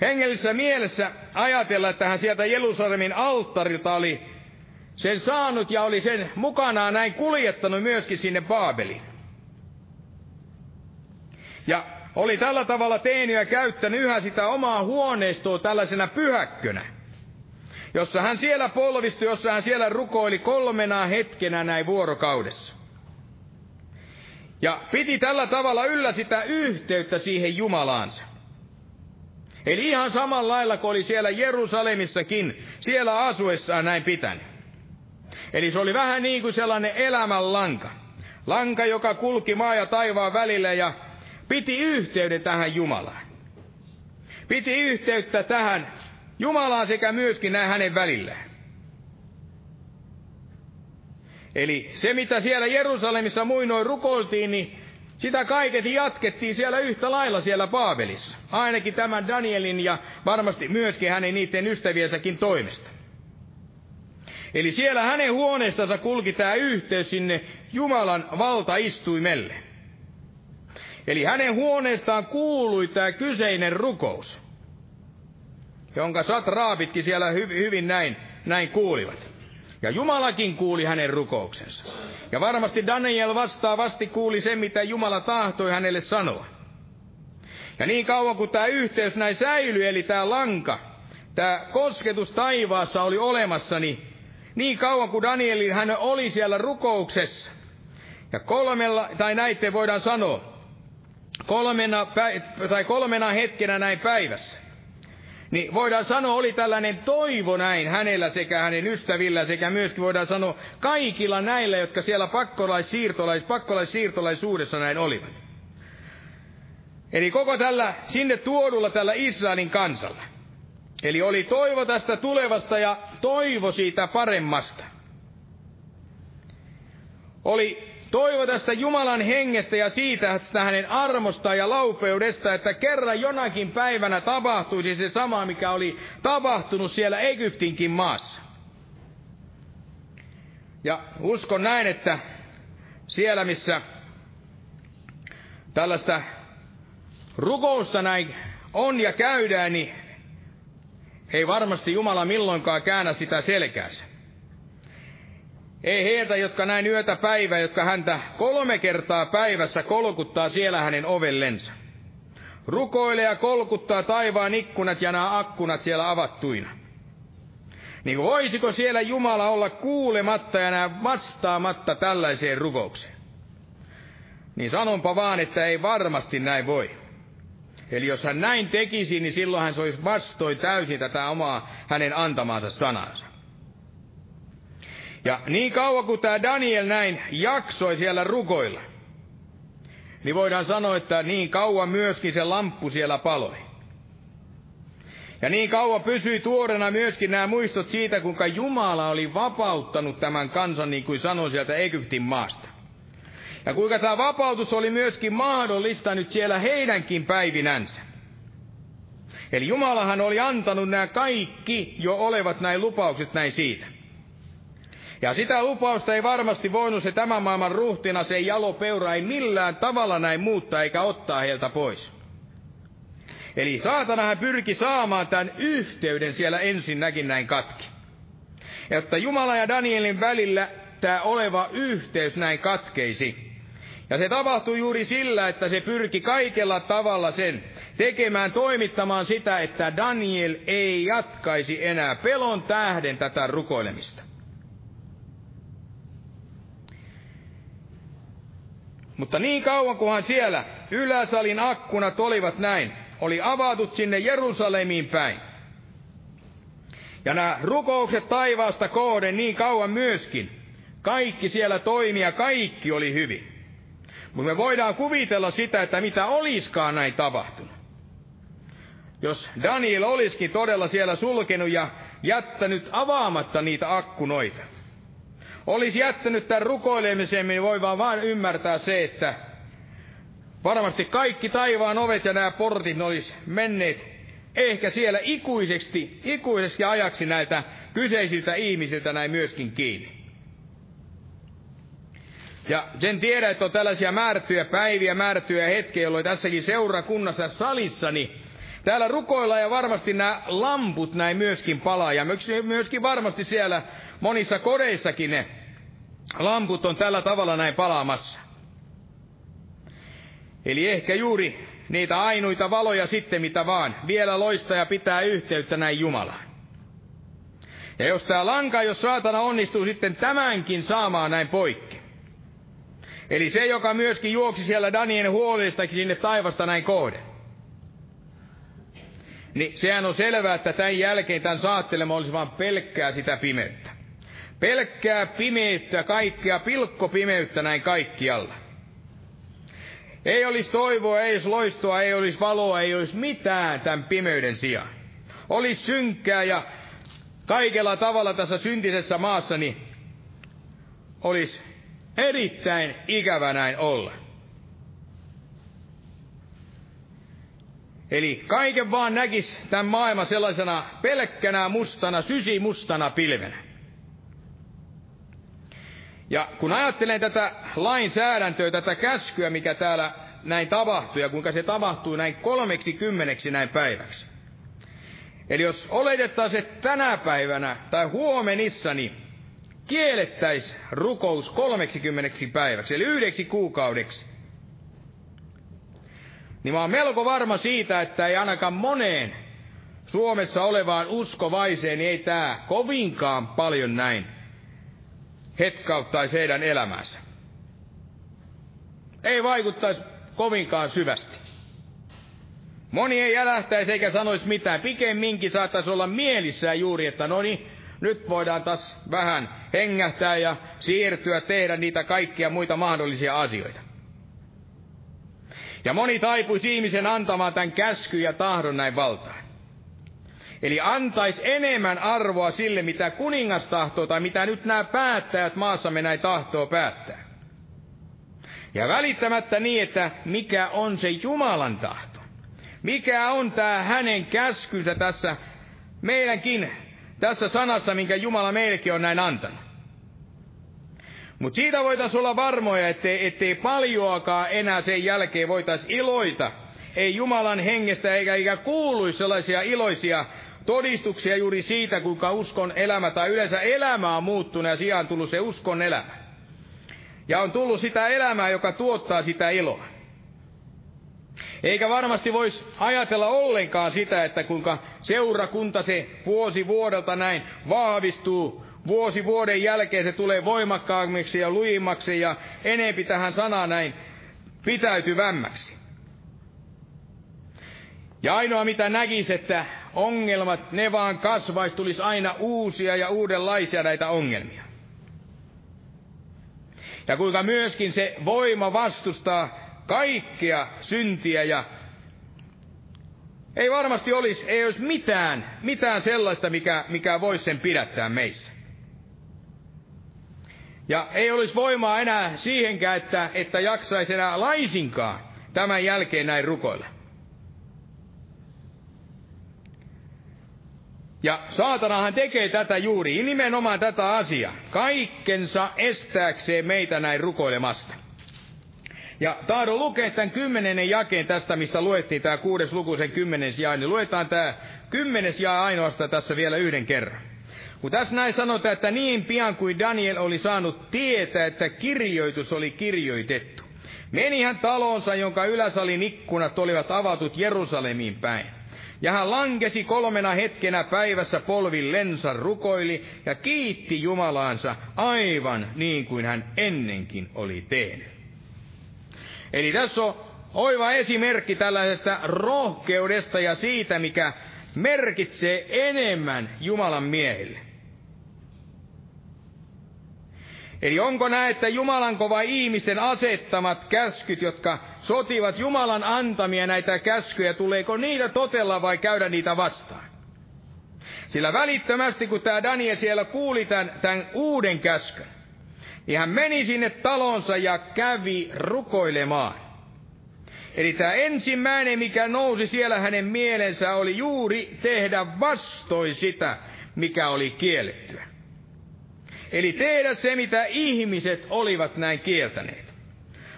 hengellisessä mielessä ajatella, että hän sieltä Jerusalemin alttarilta oli sen saanut ja oli sen mukanaan näin kuljettanut myöskin sinne Baabeliin. Ja oli tällä tavalla ja käyttänyt yhä sitä omaa huoneistoa tällaisena pyhäkkönä, jossa hän siellä polvistui, jossa hän siellä rukoili kolmena hetkenä näin vuorokaudessa. Ja piti tällä tavalla yllä sitä yhteyttä siihen Jumalaansa. Eli ihan samalla lailla kuin oli siellä Jerusalemissakin, siellä asuessaan näin pitänyt. Eli se oli vähän niin kuin sellainen elämän lanka. Lanka, joka kulki maa ja taivaan välillä ja piti yhteyden tähän Jumalaan. Piti yhteyttä tähän Jumalaan sekä myöskin näin hänen välillään. Eli se, mitä siellä Jerusalemissa muinoin rukoiltiin, niin sitä kaiketi jatkettiin siellä yhtä lailla siellä Paabelissa. Ainakin tämän Danielin ja varmasti myöskin hänen niiden ystäviensäkin toimesta. Eli siellä hänen huoneistansa kulki tämä yhteys sinne Jumalan valtaistuimelle. Eli hänen huoneestaan kuului tämä kyseinen rukous, jonka satraapitkin siellä hyvin näin, näin kuulivat. Ja Jumalakin kuuli hänen rukouksensa. Ja varmasti Daniel vastaavasti kuuli sen, mitä Jumala tahtoi hänelle sanoa. Ja niin kauan kuin tämä yhteys näin säilyi, eli tämä lanka, tämä kosketus taivaassa oli olemassa, niin, niin kauan kuin Danieli hän oli siellä rukouksessa, ja kolmella, tai näitä voidaan sanoa, kolmena, tai kolmena hetkenä näin päivässä, niin voidaan sanoa, oli tällainen toivo näin hänellä sekä hänen ystävillä sekä myöskin voidaan sanoa kaikilla näillä, jotka siellä pakkolaissiirtolais, pakkolaissiirtolaisuudessa näin olivat. Eli koko tällä sinne tuodulla tällä Israelin kansalla. Eli oli toivo tästä tulevasta ja toivo siitä paremmasta. Oli Toivo tästä Jumalan hengestä ja siitä että hänen armosta ja laupeudesta, että kerran jonakin päivänä tapahtuisi se sama, mikä oli tapahtunut siellä Egyptinkin maassa. Ja uskon näin, että siellä missä tällaista rukousta näin on ja käydään, niin ei varmasti Jumala milloinkaan käännä sitä selkäänsä. Ei heiltä, jotka näin yötä päivää, jotka häntä kolme kertaa päivässä kolkuttaa siellä hänen ovellensa. Rukoilee ja kolkuttaa taivaan ikkunat ja nämä akkunat siellä avattuina. Niin voisiko siellä Jumala olla kuulematta ja nämä vastaamatta tällaiseen rukoukseen? Niin sanonpa vaan, että ei varmasti näin voi. Eli jos hän näin tekisi, niin silloin hän olisi vastoin täysin tätä omaa hänen antamaansa sanansa. Ja niin kauan kuin tämä Daniel näin jaksoi siellä rukoilla, niin voidaan sanoa, että niin kauan myöskin se lamppu siellä paloi. Ja niin kauan pysyi tuorena myöskin nämä muistot siitä, kuinka Jumala oli vapauttanut tämän kansan, niin kuin sanoi sieltä Egyptin maasta. Ja kuinka tämä vapautus oli myöskin mahdollista nyt siellä heidänkin päivinänsä. Eli Jumalahan oli antanut nämä kaikki jo olevat näin lupaukset näin siitä. Ja sitä lupausta ei varmasti voinut se tämän maailman ruhtina, se jalopeura ei millään tavalla näin muuttaa eikä ottaa heiltä pois. Eli saatanahan pyrki saamaan tämän yhteyden siellä ensinnäkin näin katki. Jotta Jumala ja Danielin välillä tämä oleva yhteys näin katkeisi. Ja se tapahtui juuri sillä, että se pyrki kaikella tavalla sen tekemään, toimittamaan sitä, että Daniel ei jatkaisi enää pelon tähden tätä rukoilemista. Mutta niin kauan kunhan siellä yläsalin akkunat olivat näin, oli avatut sinne Jerusalemiin päin. Ja nämä rukoukset taivaasta kohden niin kauan myöskin. Kaikki siellä toimia, kaikki oli hyvin. Mutta me voidaan kuvitella sitä, että mitä oliskaan näin tapahtunut. Jos Daniel olisikin todella siellä sulkenut ja jättänyt avaamatta niitä akkunoita. Olisi jättänyt tämän rukoilemisen, niin voi vaan, vaan ymmärtää se, että varmasti kaikki taivaan ovet ja nämä portit olisi menneet ehkä siellä ikuisesti, ikuisesti ajaksi näiltä kyseisiltä ihmisiltä näin myöskin kiinni. Ja sen tiedä, että on tällaisia määrättyjä päiviä, määrättyjä hetkiä, jolloin tässäkin seurakunnassa salissa, niin täällä rukoilla ja varmasti nämä lamput näin myöskin palaa. Ja myöskin varmasti siellä monissa kodeissakin ne lamput on tällä tavalla näin palaamassa. Eli ehkä juuri niitä ainuita valoja sitten, mitä vaan vielä loistaa ja pitää yhteyttä näin Jumalaan. Ja jos tämä lanka, jos saatana onnistuu sitten tämänkin saamaan näin poikki, Eli se, joka myöskin juoksi siellä Danielin huolestakin sinne taivasta näin kohden. Niin sehän on selvää, että tämän jälkeen tämän saattelema olisi vain pelkkää sitä pimeyttä. Pelkkää pimeyttä, kaikkea pilkkopimeyttä näin kaikkialla. Ei olisi toivoa, ei olisi loistoa, ei olisi valoa, ei olisi mitään tämän pimeyden sijaan. Olisi synkkää ja kaikella tavalla tässä syntisessä maassa, niin olisi Erittäin ikävä näin olla. Eli kaiken vaan näkis tämän maailman sellaisena pelkkänä mustana, sysimustana pilvenä. Ja kun ajattelen tätä lainsäädäntöä, tätä käskyä, mikä täällä näin tapahtui, ja kuinka se tapahtui näin kolmeksi kymmeneksi näin päiväksi. Eli jos oletettaisiin, että tänä päivänä tai huomenissa, niin kiellettäisi rukous 30 päiväksi, eli yhdeksi kuukaudeksi. Niin mä oon melko varma siitä, että ei ainakaan moneen Suomessa olevaan uskovaiseen, niin ei tää kovinkaan paljon näin hetkauttaisi heidän elämänsä. Ei vaikuttaisi kovinkaan syvästi. Moni ei älähtäisi eikä sanoisi mitään. Pikemminkin saattaisi olla mielissään juuri, että no niin, nyt voidaan taas vähän hengähtää ja siirtyä, tehdä niitä kaikkia muita mahdollisia asioita. Ja moni taipuisi ihmisen antamaan tämän käsky ja tahdon näin valtaan. Eli antaisi enemmän arvoa sille, mitä kuningas tahtoo, tai mitä nyt nämä päättäjät maassamme näin tahtoo päättää. Ja välittämättä niin, että mikä on se Jumalan tahto. Mikä on tämä hänen käskynsä tässä meidänkin tässä sanassa, minkä Jumala meillekin on näin antanut. Mutta siitä voitaisiin olla varmoja, ettei, ettei paljoakaan enää sen jälkeen voitaisiin iloita. Ei Jumalan hengestä eikä, eikä kuuluisi sellaisia iloisia todistuksia juuri siitä, kuinka uskon elämä tai yleensä elämä on muuttunut ja sijaan tullut se uskon elämä. Ja on tullut sitä elämää, joka tuottaa sitä iloa. Eikä varmasti voisi ajatella ollenkaan sitä, että kuinka seurakunta se vuosi vuodelta näin vahvistuu. Vuosi vuoden jälkeen se tulee voimakkaammiksi ja lujimmaksi ja enempi tähän sanaan näin pitäytyvämmäksi. Ja ainoa mitä näkisi, että ongelmat, ne vaan kasvaisi, tulisi aina uusia ja uudenlaisia näitä ongelmia. Ja kuinka myöskin se voima vastustaa kaikkea syntiä ja ei varmasti olisi, ei olisi mitään, mitään sellaista, mikä, mikä voisi sen pidättää meissä. Ja ei olisi voimaa enää siihenkään, että, että jaksaisi enää laisinkaan tämän jälkeen näin rukoilla. Ja saatanahan tekee tätä juuri, nimenomaan tätä asiaa, kaikkensa estääkseen meitä näin rukoilemasta. Ja tahdon lukea tämän kymmenennen jakeen tästä, mistä luettiin tämä kuudes luku, sen kymmenes jae, niin luetaan tämä kymmenes jae ainoastaan tässä vielä yhden kerran. Kun tässä näin sanotaan, että niin pian kuin Daniel oli saanut tietää, että kirjoitus oli kirjoitettu, meni hän talonsa, jonka yläsalin ikkunat olivat avatut Jerusalemiin päin. Ja hän lankesi kolmena hetkenä päivässä polvillensa, rukoili ja kiitti Jumalaansa aivan niin kuin hän ennenkin oli tehnyt. Eli tässä on oiva esimerkki tällaisesta rohkeudesta ja siitä, mikä merkitsee enemmän Jumalan miehille. Eli onko että Jumalan kova ihmisten asettamat käskyt, jotka sotivat Jumalan antamia näitä käskyjä, tuleeko niitä totella vai käydä niitä vastaan? Sillä välittömästi, kun tämä Daniel siellä kuuli tämän, tämän uuden käskyn, niin hän meni sinne talonsa ja kävi rukoilemaan. Eli tämä ensimmäinen, mikä nousi siellä hänen mielensä, oli juuri tehdä vastoin sitä, mikä oli kiellettyä. Eli tehdä se, mitä ihmiset olivat näin kieltäneet.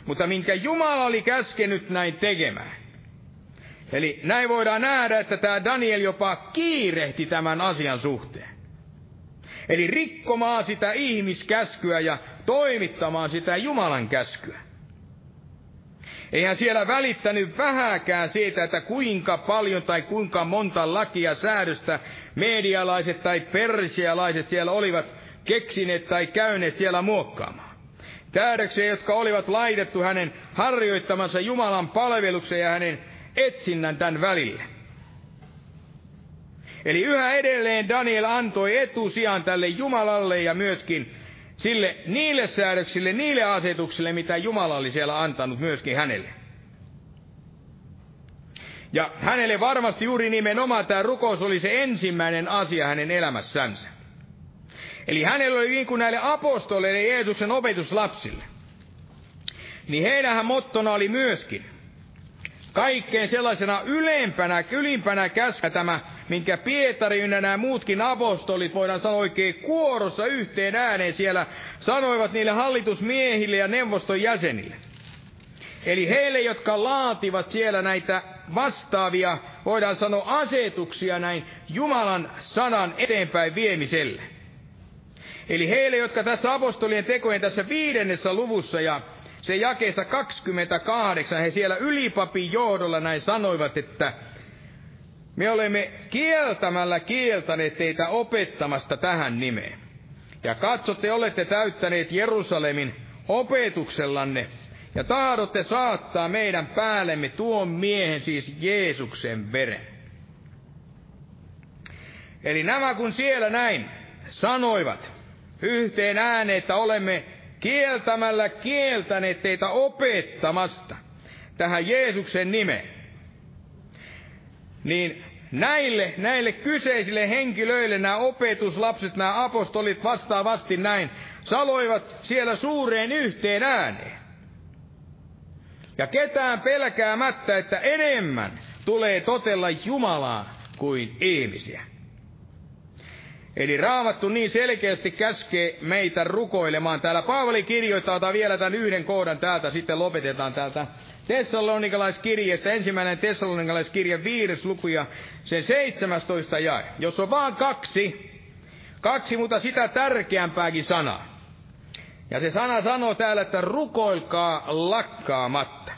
Mutta minkä Jumala oli käskenyt näin tekemään. Eli näin voidaan nähdä, että tämä Daniel jopa kiirehti tämän asian suhteen. Eli rikkomaan sitä ihmiskäskyä ja toimittamaan sitä Jumalan käskyä. Eihän siellä välittänyt vähäkään siitä, että kuinka paljon tai kuinka monta lakia säädöstä medialaiset tai persialaiset siellä olivat keksineet tai käyneet siellä muokkaamaan. Tähdöksiä, jotka olivat laitettu hänen harjoittamansa Jumalan palveluksen ja hänen etsinnän tämän välille. Eli yhä edelleen Daniel antoi etusijan tälle Jumalalle ja myöskin sille, niille säädöksille, niille asetuksille, mitä Jumala oli siellä antanut myöskin hänelle. Ja hänelle varmasti juuri nimenomaan tämä rukous oli se ensimmäinen asia hänen elämässänsä. Eli hänellä oli niin kuin näille apostoleille Jeesuksen opetuslapsille. Niin heidänhän mottona oli myöskin kaikkein sellaisena ylempänä, ylimpänä käskä tämä minkä Pietari ynnä nämä muutkin apostolit, voidaan sanoa oikein kuorossa yhteen ääneen siellä, sanoivat niille hallitusmiehille ja neuvoston jäsenille. Eli heille, jotka laativat siellä näitä vastaavia, voidaan sanoa asetuksia näin Jumalan sanan eteenpäin viemiselle. Eli heille, jotka tässä apostolien tekojen tässä viidennessä luvussa ja se jakeessa 28, he siellä ylipapin johdolla näin sanoivat, että me olemme kieltämällä kieltäneet teitä opettamasta tähän nimeen. Ja katsotte, olette täyttäneet Jerusalemin opetuksellanne, ja tahdotte saattaa meidän päällemme tuon miehen, siis Jeesuksen veren. Eli nämä kun siellä näin sanoivat yhteen ääneen, että olemme kieltämällä kieltäneet teitä opettamasta tähän Jeesuksen nimeen, niin näille, näille kyseisille henkilöille nämä opetuslapset, nämä apostolit vastaavasti näin, saloivat siellä suureen yhteen ääneen. Ja ketään pelkäämättä, että enemmän tulee totella Jumalaa kuin ihmisiä. Eli raamattu niin selkeästi käskee meitä rukoilemaan. Täällä Paavali kirjoittaa vielä tämän yhden kohdan täältä, sitten lopetetaan täältä Tessalonikalaiskirjeestä, ensimmäinen Tessalonikalaiskirja viides luku ja sen 17 jae. Jos on vaan kaksi, kaksi, mutta sitä tärkeämpääkin sanaa. Ja se sana sanoo täällä, että rukoilkaa lakkaamatta.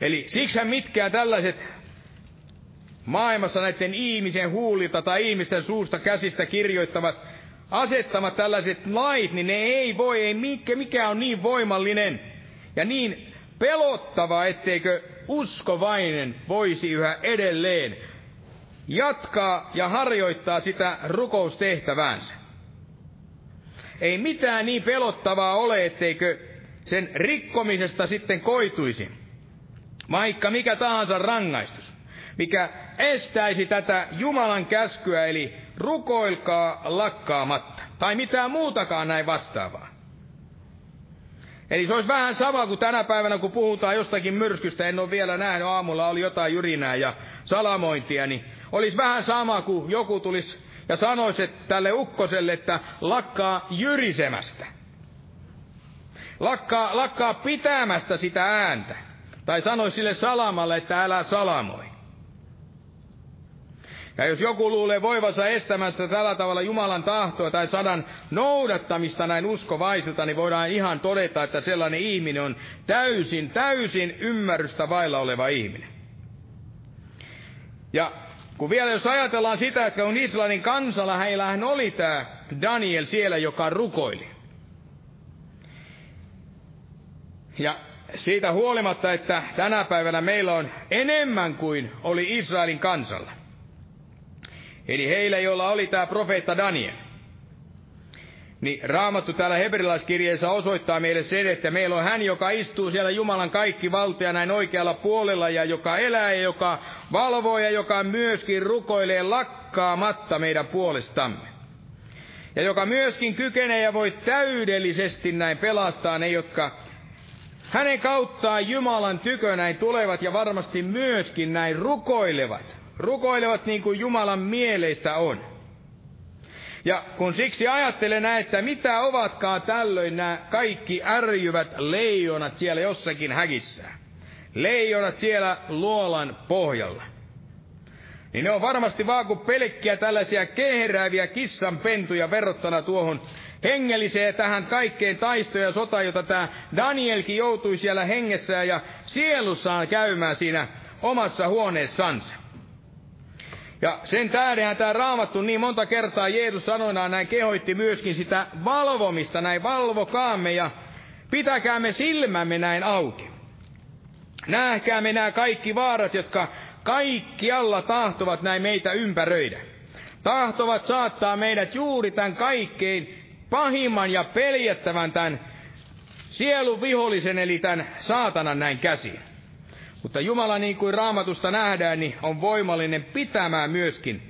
Eli siksi mitkään tällaiset maailmassa näiden ihmisen huulilta tai ihmisten suusta käsistä kirjoittavat asettamat tällaiset lait, niin ne ei voi, ei mikä, mikä on niin voimallinen ja niin pelottava, etteikö uskovainen voisi yhä edelleen jatkaa ja harjoittaa sitä rukoustehtäväänsä. Ei mitään niin pelottavaa ole, etteikö sen rikkomisesta sitten koituisi vaikka mikä tahansa rangaistus, mikä estäisi tätä Jumalan käskyä, eli rukoilkaa lakkaamatta, tai mitään muutakaan näin vastaavaa. Eli se olisi vähän sama kuin tänä päivänä, kun puhutaan jostakin myrskystä, en ole vielä nähnyt, aamulla oli jotain jyrinää ja salamointia, niin olisi vähän sama kuin joku tulisi ja sanoisi tälle ukkoselle, että lakkaa jyrisemästä. Lakkaa, lakkaa pitämästä sitä ääntä. Tai sanoisi sille salamalle, että älä salamoi. Ja jos joku luulee voivansa estämässä tällä tavalla Jumalan tahtoa tai sadan noudattamista näin uskovaisilta, niin voidaan ihan todeta, että sellainen ihminen on täysin, täysin ymmärrystä vailla oleva ihminen. Ja kun vielä jos ajatellaan sitä, että kun Israelin kansalla heillähän oli tämä Daniel siellä, joka rukoili. Ja siitä huolimatta, että tänä päivänä meillä on enemmän kuin oli Israelin kansalla. Eli heillä, joilla oli tämä profeetta Daniel. Niin Raamattu täällä hebrilaiskirjeessä osoittaa meille sen, että meillä on hän, joka istuu siellä Jumalan kaikki valtia näin oikealla puolella ja joka elää ja joka valvoo ja joka myöskin rukoilee lakkaamatta meidän puolestamme. Ja joka myöskin kykenee ja voi täydellisesti näin pelastaa ne, jotka hänen kauttaan Jumalan tykö näin tulevat ja varmasti myöskin näin rukoilevat. Rukoilevat niin kuin Jumalan mieleistä on. Ja kun siksi ajattelen näin, että mitä ovatkaan tällöin nämä kaikki ärjyvät leijonat siellä jossakin häkissä. Leijonat siellä luolan pohjalla. Niin ne on varmasti vaan kuin pelkkiä tällaisia kehrääviä kissanpentuja verrattuna tuohon hengelliseen tähän kaikkeen taistoon ja sota, jota tämä Danielkin joutui siellä hengessä ja sielussaan käymään siinä omassa huoneessansa. Ja sen tähdenhän tämä raamattu niin monta kertaa Jeesus sanoinaan näin kehoitti myöskin sitä valvomista, näin valvokaamme ja pitäkäämme silmämme näin auki. Nähkäämme nämä kaikki vaarat, jotka kaikkialla tahtovat näin meitä ympäröidä. Tahtovat saattaa meidät juuri tämän kaikkein pahimman ja peljettävän tämän sielun vihollisen, eli tämän saatanan näin käsiin. Mutta Jumala, niin kuin raamatusta nähdään, niin on voimallinen pitämään myöskin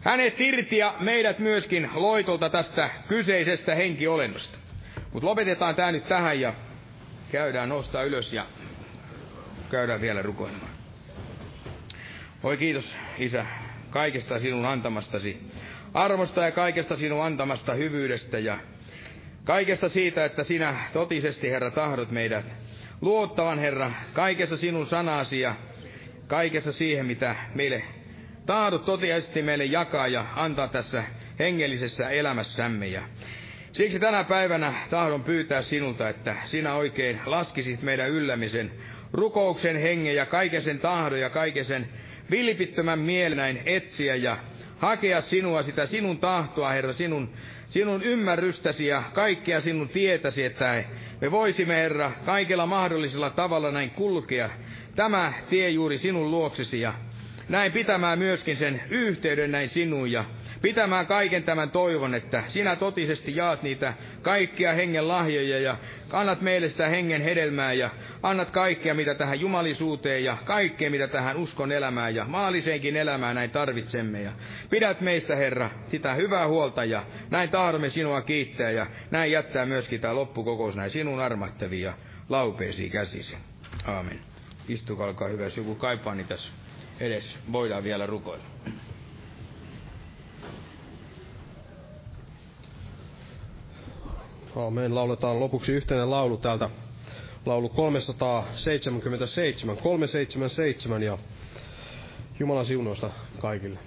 hänet irti ja meidät myöskin loitolta tästä kyseisestä henkiolennosta. Mutta lopetetaan tämä nyt tähän ja käydään nostaa ylös ja käydään vielä rukoilemaan. Oi kiitos, Isä, kaikesta sinun antamastasi armosta ja kaikesta sinun antamasta hyvyydestä ja kaikesta siitä, että sinä totisesti, Herra, tahdot meidät luottavan, Herra, kaikessa sinun sanasi ja kaikessa siihen, mitä meille tahdot totisesti meille jakaa ja antaa tässä hengellisessä elämässämme. Ja siksi tänä päivänä tahdon pyytää sinulta, että sinä oikein laskisit meidän yllämisen rukouksen hengen ja kaiken sen tahdon ja kaiken sen vilpittömän mielen etsiä ja hakea sinua, sitä sinun tahtoa, Herra, sinun, sinun ymmärrystäsi ja kaikkea sinun tietäsi, että me voisimme, Herra, kaikella mahdollisella tavalla näin kulkea tämä tie juuri sinun luoksesi ja näin pitämään myöskin sen yhteyden näin sinuun ja pitämään kaiken tämän toivon, että sinä totisesti jaat niitä kaikkia hengen lahjoja ja annat meille sitä hengen hedelmää ja annat kaikkea, mitä tähän jumalisuuteen ja kaikkea, mitä tähän uskon elämään ja maalliseenkin elämään näin tarvitsemme. Ja pidät meistä, Herra, sitä hyvää huolta ja näin tahdomme sinua kiittää ja näin jättää myöskin tämä loppukokous näin sinun armattavia laupeisiin käsisi. Aamen. Istukaa, olkaa hyvä. Jos joku kaipaa, niin tässä edes voidaan vielä rukoilla. Aamen. Lauletaan lopuksi yhteinen laulu täältä. Laulu 377, 377 ja Jumalan siunoista kaikille.